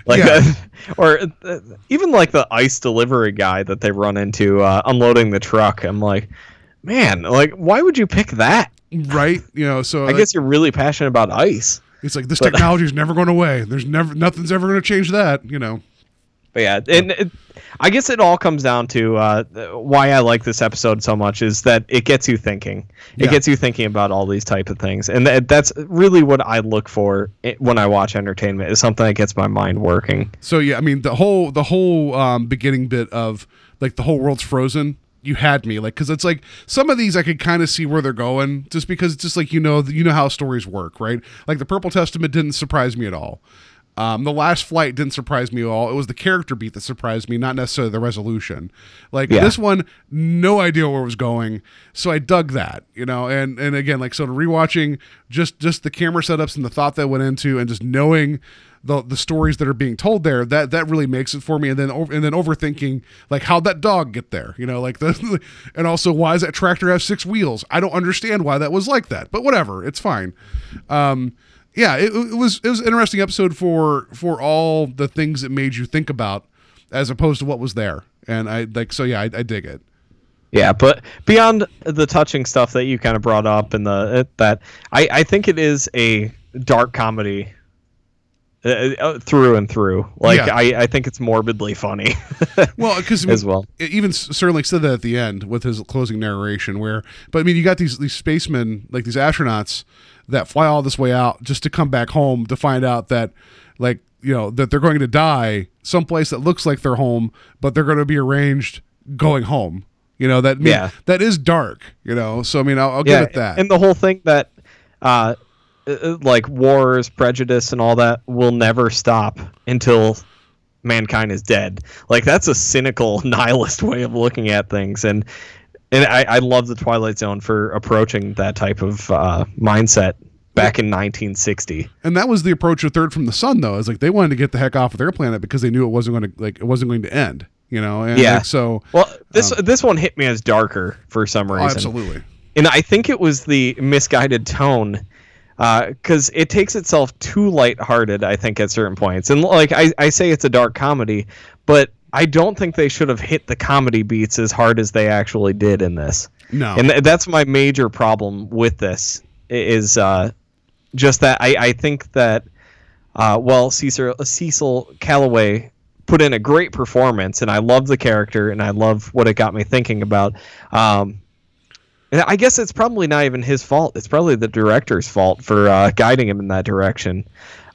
Like, Yeah. uh, or uh, even like the ice delivery guy that they run into uh, unloading the truck. I'm like, man, like, why would you pick that? right you know so I guess you're really passionate about ice. it's like this technology is never going away there's never nothing's ever going to change that you know But yeah, and it, I guess it all comes down to uh, why I like this episode so much is that it gets you thinking. It Yeah. gets you thinking about all these type of things, and th- that's really what I look for when I watch entertainment. Is something that gets my mind working. So yeah, I mean the whole the whole um, beginning bit of like the whole world's frozen. You had me like because it's like some of these I could kind of see where they're going just because it's just like you know you know how stories work right like the Purple Testament didn't surprise me at all. Um, the last flight didn't surprise me at all. It was the character beat that surprised me, not necessarily the resolution. Like Yeah. this one, no idea where it was going, so I dug that, you know. And and again, like so, rewatching just just the camera setups and the thought that went into, and just knowing the the stories that are being told there, that that really makes it for me. And then over, and then overthinking like how'd that dog get there, you know, like the and also why does that tractor have six wheels? I don't understand why that was like that, but whatever, it's fine. Um, yeah, it, it was it was an interesting episode for for all the things it made you think about as opposed to what was there. And I like so yeah, I, I dig it. Yeah, but beyond the touching stuff that you kind of brought up and the uh, that I I think it is a dark comedy uh, uh, through and through. Like Yeah. I I think it's morbidly funny. Well, because As well. even certainly said that at the end with his closing narration. Where, but I mean, you got these these spacemen, like these astronauts, that fly all this way out just to come back home to find out that, like, you know, that they're going to die someplace that looks like their home, but they're going to be arranged going home. You know that Yeah. that is dark. You know, so I mean, I'll, I'll give it that. And the whole thing that, uh, Uh, uh, like wars, prejudice, and all that will never stop until mankind is dead. Like that's a cynical, nihilist way of looking at things, and and I, I love the Twilight Zone for approaching that type of uh, mindset back in 1960. and that was the approach of Third from the Sun, though. Is like they wanted to get the heck off of their planet because they knew it wasn't going to like it wasn't going to end. You know, and Yeah. like, so Well, this um, this one hit me as darker for some oh, reason. absolutely. and I think it was the misguided tone because it takes itself too lighthearted. I think at certain points, and like I, I say, it's a dark comedy, but I don't think they should have hit the comedy beats as hard as they actually did in this. No. and th- that's my major problem with this is uh, just that I, I think that uh, well Cecil Cecil Kellaway put in a great performance, and I love the character, and I love what it got me thinking about. Um, and I guess it's probably not even his fault. It's probably the director's fault for uh, guiding him in that direction.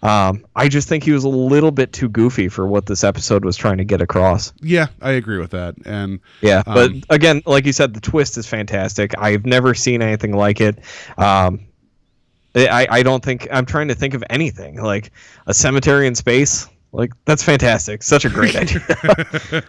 Um, I just think he was a little bit too goofy for what this episode was trying to get across. Yeah, I agree with that. And Yeah, but Um, again, like you said, the twist is fantastic. I've never seen anything like it. Um, I, I don't think I'm trying to think of anything like a cemetery in space. Like that's fantastic. Such a great idea.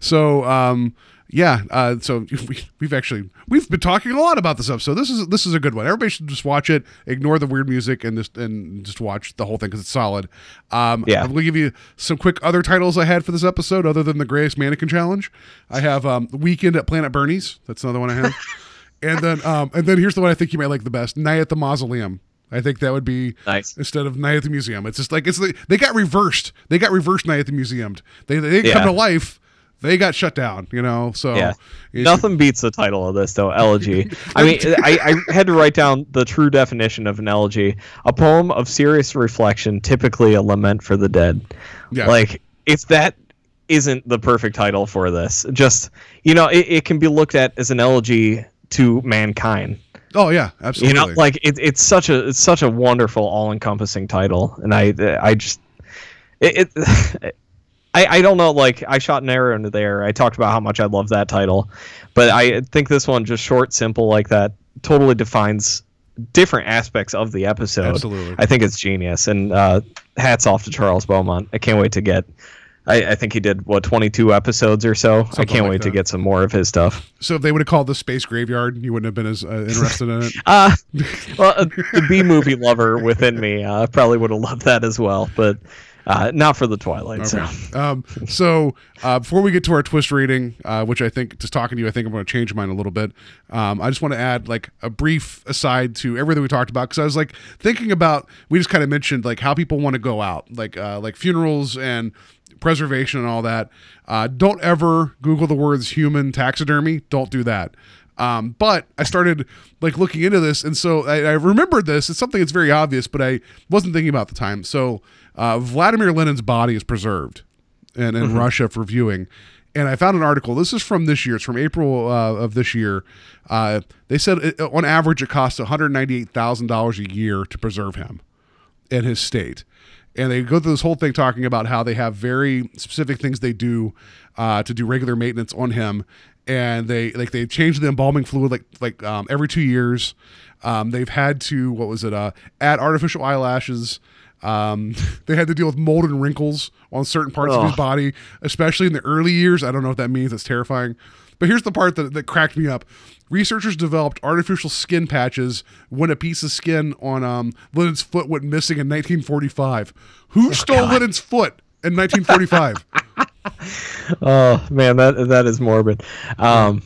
so, um, yeah, uh, so we, we've actually we've been talking a lot about this episode. This is this is a good one. Everybody should just watch it, ignore the weird music, and just and just watch the whole thing because it's solid. Um, Yeah. I'm gonna give you some quick other titles I had for this episode, other than the Greatest Mannequin Challenge. I have um, Weekend at Planet Bernie's. That's another one I have. and then um, and then here's the one I think you might like the best: Night at the Mausoleum. I think that would be Nice. instead of Night at the Museum. It's just like it's the, they got reversed. They got reversed Night at the Museum. They they didn't come to life. They got shut down. You know. So yeah, nothing beats the title of this though. Elegy. I mean, I, I had to write down the true definition of an elegy: a poem of serious reflection, typically a lament for the dead. Yeah. Like if that isn't the perfect title for this, just you know, it, it can be looked at as an elegy to mankind. Oh yeah, absolutely. You know, like it, it's such a it's such a wonderful, all encompassing title, and I I just it. it I, I don't know, like I shot an arrow into there. I talked about how much I love that title, but I think this one just short, simple like that totally defines different aspects of the episode. Absolutely. I think it's genius, and uh, hats off to Charles Beaumont. I can't wait to get. I, I think he did what 22 episodes or so. I can't like wait to get some more of his stuff. so if they would have called the Space Graveyard, you wouldn't have been as uh, interested in it. Uh, well, uh, the B movie lover within me uh, probably would have loved that as well, but uh, not for the Twilight Zone. Um, so uh, before we get to our twist rating, uh, which I think just talking to you, I think I'm going to change mine a little bit. Um, I just want to add like a brief aside to everything we talked about because I was like thinking about we just kind of mentioned like how people want to go out, like uh, like funerals and preservation and all that. Uh, don't ever Google the words human taxidermy. Don't do that. Um, but I started like looking into this, and so I, I remembered this. It's something that's very obvious, but I wasn't thinking about the time. So uh, Vladimir Lenin's body is preserved in, in Russia for viewing. And I found an article. This is from this year. It's from April uh, of this year. Uh, they said it, on average it costs one hundred ninety-eight thousand dollars a year to preserve him in his state. And they go through this whole thing talking about how they have very specific things they do uh, to do regular maintenance on him, and they like they change the embalming fluid like like um, every two years. Um, they've had to what was it? Uh, add artificial eyelashes. Um, they had to deal with mold and wrinkles on certain parts of his body, especially in the early years. I don't know what that means. It's terrifying. But here's the part that, that cracked me up. Researchers developed artificial skin patches when a piece of skin on um, Lenin's foot went missing in 1945. Who stole Lenin's foot in 1945? Oh man, that that is morbid. Um,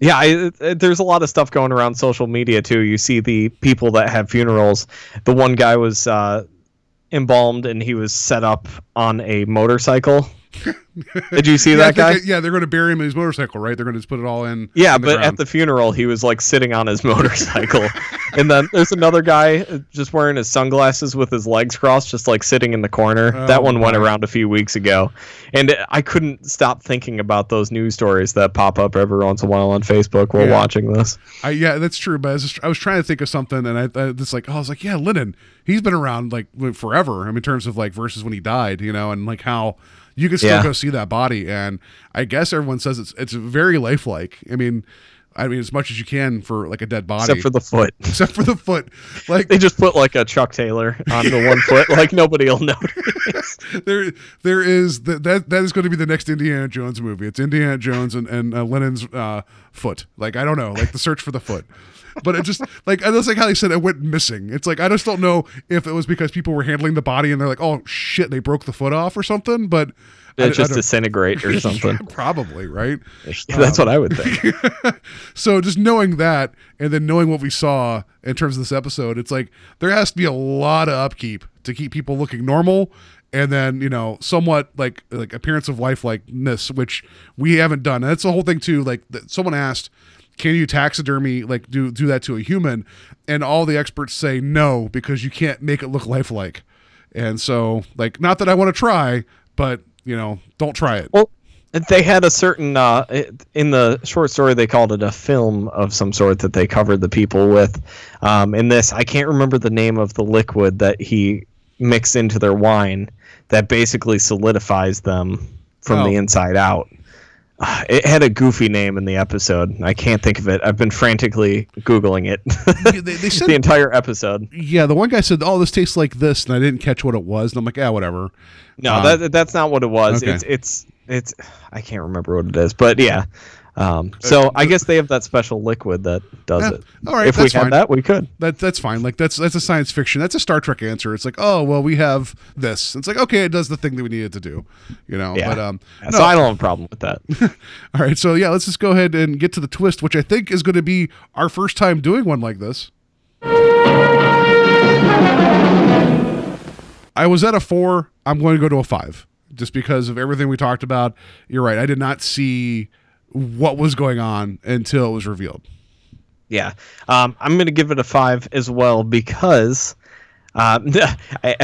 yeah, I, I- there's a lot of stuff going around social media too. You see the people that have funerals. The one guy was uh, embalmed and he was set up on a motorcycle Did you see Yeah, that guy? yeah, they're going to bury him in his motorcycle, right? They're going to just put it all in. Yeah, in but ground. at the funeral, he was like sitting on his motorcycle, and then there's another guy uh, just wearing his sunglasses with his legs crossed, just like sitting in the corner. Oh, that one went around a few weeks ago, and I couldn't stop thinking about those news stories that pop up every once in a while on Facebook while Yeah. watching this. I, yeah, that's true. But I was, just, I was trying to think of something, and I, I just like, oh, I was like, yeah, Lenin, he's been around like forever. I mean, in terms of like versus when he died, you know, and like how you can still Yeah. go see that body, and I guess everyone says it's it's very lifelike. I mean, I mean, as much as you can for like a dead body, Except for the foot. except for the foot. Like They just put like a Chuck Taylor on the one foot, like nobody will notice. there, there is that that that is going to be the next Indiana Jones movie. It's Indiana Jones and and uh, Lenin's uh, foot. Like I don't know, like the search for the foot. But it just like I just like how they said it went missing. It's like I just don't know if it was because people were handling the body and they're like, oh shit, they broke the foot off or something. But It I just disintegrate or something. probably right. That's what um, I would think. So just knowing that and then knowing what we saw in terms of this episode, it's like there has to be a lot of upkeep to keep people looking normal and then, you know, somewhat like like appearance of lifelikeness, which we haven't done. And that's the whole thing too. Like someone asked, can you taxidermy like do do that to a human? And all the experts say no because you can't make it look lifelike. And so like not that I want to try, but you know, don't try it. Well, they had a certain uh, in the short story they called it a film of some sort that they covered the people with. Um, in this, I can't remember the name of the liquid that he mixed into their wine that basically solidifies them from Oh. the inside out. Uh, It had a goofy name in the episode. I can't think of it. I've been frantically googling it they, they said the entire episode. Yeah, the one guy said, "Oh, this tastes like this," and I didn't catch what it was. And I'm like, "Yeah, whatever." No, Um, that that's not what it was. okay. It's it's it's I can't remember what it is, but yeah. Um, so I guess they have that special liquid that does Yeah, it. all right, if we had fine. that, we could. That that's fine. Like that's that's a science fiction. That's a Star Trek answer. It's like, oh, well, we have this. It's like, okay, it does the thing that we needed to do. You know. Yeah. But um, Yeah, no. So I don't have a problem with that. all right. So yeah, let's just go ahead and get to the twist, which I think is going to be our first time doing one like this. I was at a four. I'm going to go to a five, just because of everything we talked about. You're right. I did not see what was going on until it was revealed. yeah, um, I'm going to give it a five as well because, um, I,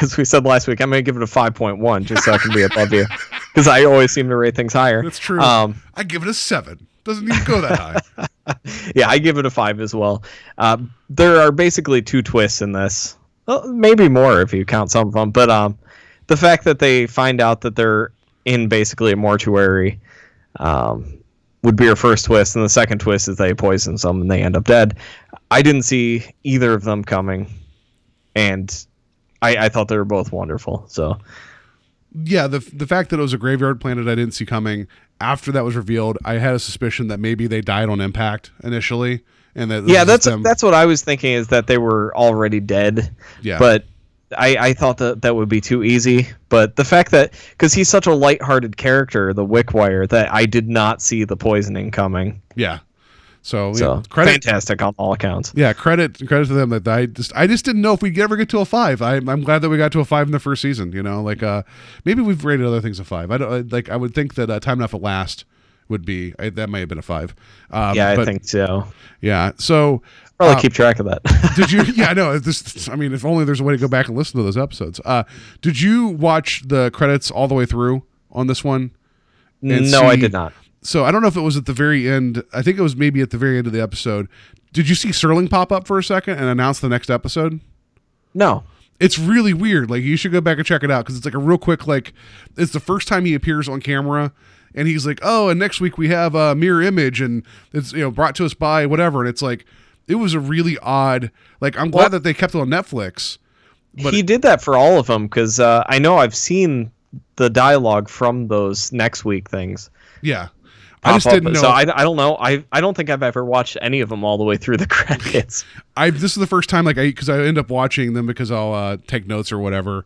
as we said last week, I'm going to give it a five point one just so I can be above you because I always seem to rate things higher. That's true. Um, I give it a seven. Doesn't even go that high. yeah, I give it a five as well. Uh, there are basically two twists in this, well, maybe more if you count some of them. But um, the fact that they find out that they're in basically a mortuary um, would be your first twist, and the second twist is they poison some and they end up dead. I didn't see either of them coming, and I, I thought they were both wonderful. So yeah, the the fact that it was a graveyard planet I didn't see coming. After that was revealed, I had a suspicion that maybe they died on impact initially, and that yeah, that's them- that's what I was thinking is that they were already dead. Yeah. But I, I thought that that would be too easy. But the fact that because he's such a light-hearted character, the Wickwire, that I did not see the poisoning coming. yeah. So, So yeah, credit. fantastic on all accounts. Yeah, credit credit to them that I just I just didn't know if we'd ever get to a five. I, I'm glad that we got to a five in the first season. You know, like uh maybe we've rated other things a five. I don't like. I would think that uh, time enough at last would be I, that may have been a five. Um, Yeah, I but, think so. yeah. So Probably uh, keep track of that. did you? Yeah, I know. This, I mean, if only there's a way to go back and listen to those episodes. Uh, did you watch the credits all the way through on this one? no, I did not. So I don't know if it was at the very end. I think it was maybe at the very end of the episode. Did you see Serling pop up for a second and announce the next episode? No. It's really weird. Like you should go back and check it out because it's like a real quick. Like it's the first time he appears on camera, and he's like, "Oh, and next week we have a mirror image, and it's you know brought to us by whatever." And it's like it was a really odd. Like I'm glad Well- that they kept it on Netflix. But- he did that for all of them because uh, I know I've seen the dialogue from those next week things. Yeah, I just didn't know. So I, I don't know. I I don't think I've ever watched any of them all the way through the credits. I this is the first time like I because I end up watching them because I'll uh, take notes or whatever,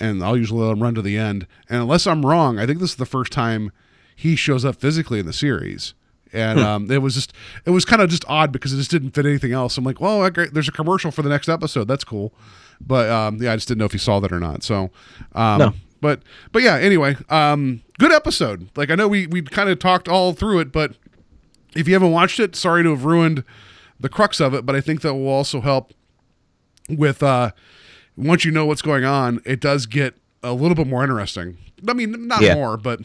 and I'll usually let them run to the end. And unless I'm wrong, I think this is the first time he shows up physically in the series. And um, it was just it was kind of just odd because it just didn't fit anything else. I'm like, well, okay, there's a commercial for the next episode. That's cool, but um, yeah, I just didn't know if you saw that or not. So, um, No. but but yeah. Anyway, um, good episode. Like I know we we kind of talked all through it, but if you haven't watched it, sorry to have ruined the crux of it. But I think that will also help with uh once you know what's going on, it does get a little bit more interesting. I mean, not Yeah. more, but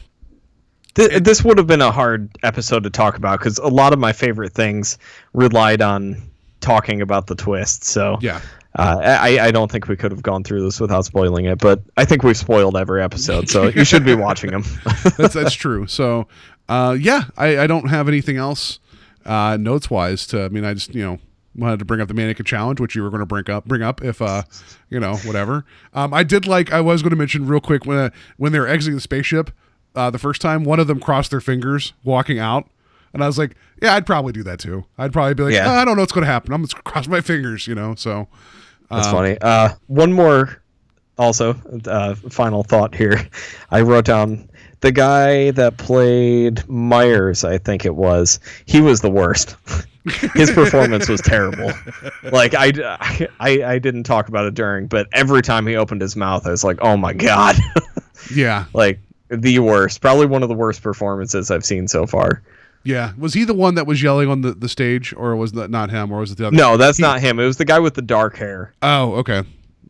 Th- this would have been a hard episode to talk about because a lot of my favorite things relied on talking about the twist. So yeah. uh, I, I don't think we could have gone through this without spoiling it. But I think we've spoiled every episode, so you should be watching them. that's that's true. So, uh, yeah, I, I don't have anything else uh, notes wise. To I mean, I just you know wanted to bring up the mannequin challenge, which you were going to bring up bring up if uh you know whatever. Um, I did like I was going to mention real quick when uh, when they were exiting the spaceship uh, the first time, one of them crossed their fingers walking out. And I was like, yeah, I'd probably do that too. I'd probably be like, Yeah. "Oh, I don't know what's going to happen. I'm gonna cross my fingers, you know. So, That's Um, funny. Uh, one more, also, uh, final thought here. I wrote down the guy that played Myers. I think it was. He was the worst. His performance was terrible. Like I, I, I didn't talk about it during, but every time he opened his mouth, I was like, "Oh my god!" yeah, like the worst. Probably one of the worst performances I've seen so far. yeah. Was he the one that was yelling on the, the stage, or was that not him, or was it the other? No, that's not him. It was the guy with the dark hair. Oh, okay,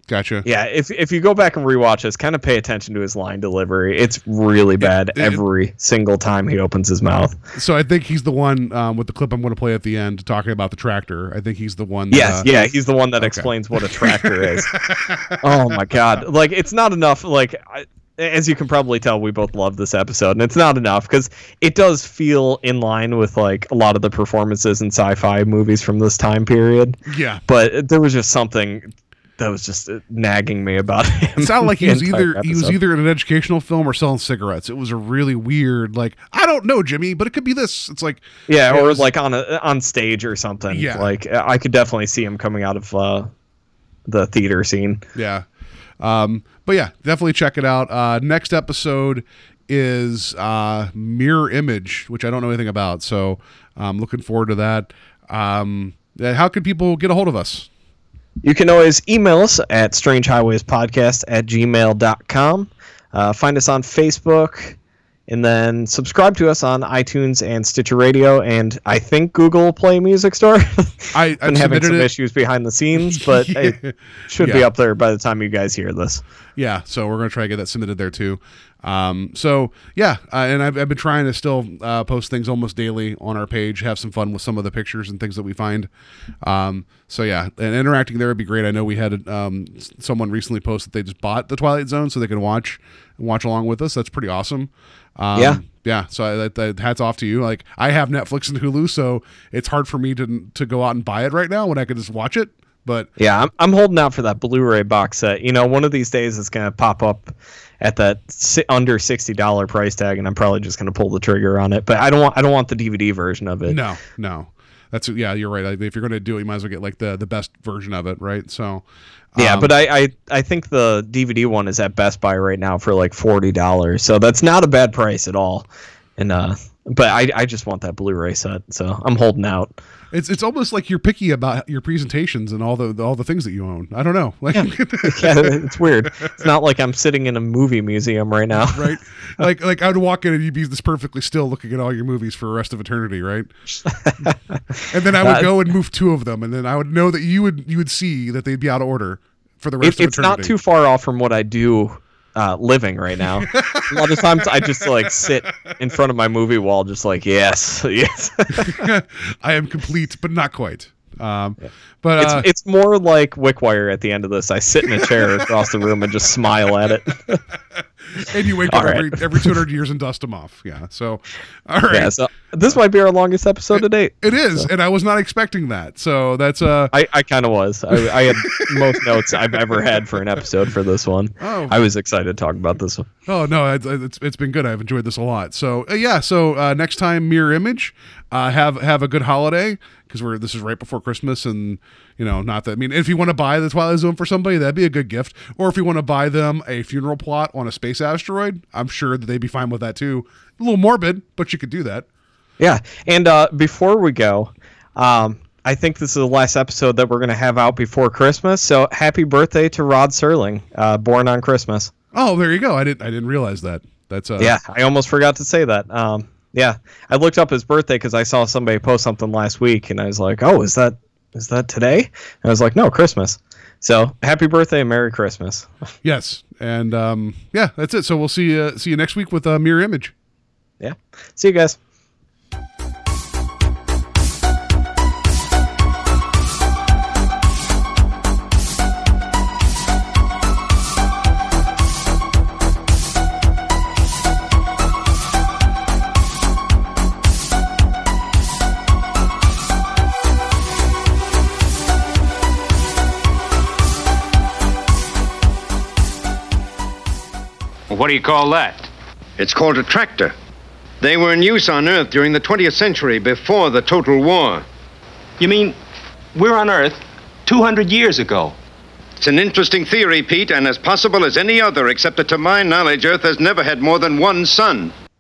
gotcha. Yeah, if if you go back and rewatch this, kind of pay attention to his line delivery. It's really bad it- every single time he opens his mouth. So I think he's the one um, with the clip I'm going to play at the end talking about the tractor. I think he's the one. That, Yes, uh, yeah, he's the one that explains what a tractor is. oh my god! Like it's not enough. Like I, as you can probably tell, we both love this episode, and it's not enough because it does feel in line with like a lot of the performances in sci-fi movies from this time period. Yeah. But there was just something that was just uh, nagging me about him. It sounded like he was either he was either in an educational film or selling cigarettes. It was a really weird, like I don't know, Jimmy, but it could be this. It's like Yeah, it or was- like on a on stage or something. Yeah. like I could definitely see him coming out of uh, the theater scene. Yeah. Um, but yeah, definitely check it out. Uh, next episode is uh, Mirror Image, which I don't know anything about. So I'm looking forward to that. Um, how can people get a hold of us? You can always email us at strangehighwayspodcast at gmail.com. Uh, find us on Facebook, and then subscribe to us on iTunes and Stitcher Radio, and I think Google Play Music Store. I, Been I've having some it. issues behind the scenes, but it should be up there by the time you guys hear this. Yeah, so we're gonna try to get that submitted there too. Um, so yeah, uh, and I've, I've been trying to still uh, post things almost daily on our page, have some fun with some of the pictures and things that we find. Um, so yeah, and interacting there would be great. I know we had um, someone recently post that they just bought the Twilight Zone so they can watch watch along with us. That's pretty awesome. Um, Yeah. yeah. So I, that, that hats off to you. Like I have Netflix and Hulu, so it's hard for me to to go out and buy it right now when I could just watch it. But Yeah, I'm, I'm holding out for that Blu-ray box set. You know, one of these days it's gonna pop up at that si- under sixty dollar price tag, and I'm probably just gonna pull the trigger on it. But I don't want I don't want the DVD version of it. No, no. That's yeah, you're right. If you're going to do it, you might as well get like the the best version of it, right? So Yeah, um, but I, I I think the DVD one is at Best Buy right now for like forty dollars, so that's not a bad price at all. And uh, but I I just want that Blu-ray set, so I'm holding out. It's it's almost like you're picky about your presentations and all the all the things that you own. I don't know, like yeah, it's weird. It's not like I'm sitting in a movie museum right now. right, like like I would walk in and you'd be this perfectly still looking at all your movies for the rest of eternity, right? and then I would go and move two of them, and then I would know that you would you would see that they'd be out of order for the rest It, of eternity. it's not too far off from what I do uh, living right now. a lot of times I just like sit in front of my movie wall, just like yes, yes. I am complete, but not quite. Um, but it's uh, it's more like Wickwire at the end of this. I sit in a chair across the room and just smile at it. and you wake All up right. every every 200 years and dust them off. Yeah. So, all right. Yeah, so this might be our longest episode to date. It is, and I was not expecting that. So that's uh I, I kind of was. I, I had most notes I've ever had for an episode for this one. Oh. I was excited to talk about this one. oh no, it's it's, it's been good. I've enjoyed this a lot. So uh, yeah, so uh, next time mirror image, uh, have have a good holiday because we're this is right before Christmas, and you know not that I mean if you want to buy the Twilight Zone for somebody, that'd be a good gift. Or if you want to buy them a funeral plot on a space asteroid, I'm sure that they'd be fine with that too. A little morbid, but you could do that. Yeah, and uh, before we go, um, I think this is the last episode that we're going to have out before Christmas. So happy birthday to Rod Serling, uh, born on Christmas. Oh, there you go. I didn't I didn't realize that. That's uh Yeah, I almost forgot to say that. Um, yeah, I looked up his birthday because I saw somebody post something last week, and I was like, "Oh, is that is that today?" And I was like, "No, Christmas." So happy birthday and Merry Christmas. yes. And um yeah, that's it. So we'll see you see you next week with uh, Mirror Image. yeah, see you guys. What do you call that? It's called a tractor. They were in use on Earth during the 20th century before the total war. You mean we're on Earth 200 years ago? It's an interesting theory, Pete, and as possible as any other, except that to my knowledge, Earth has never had more than one sun.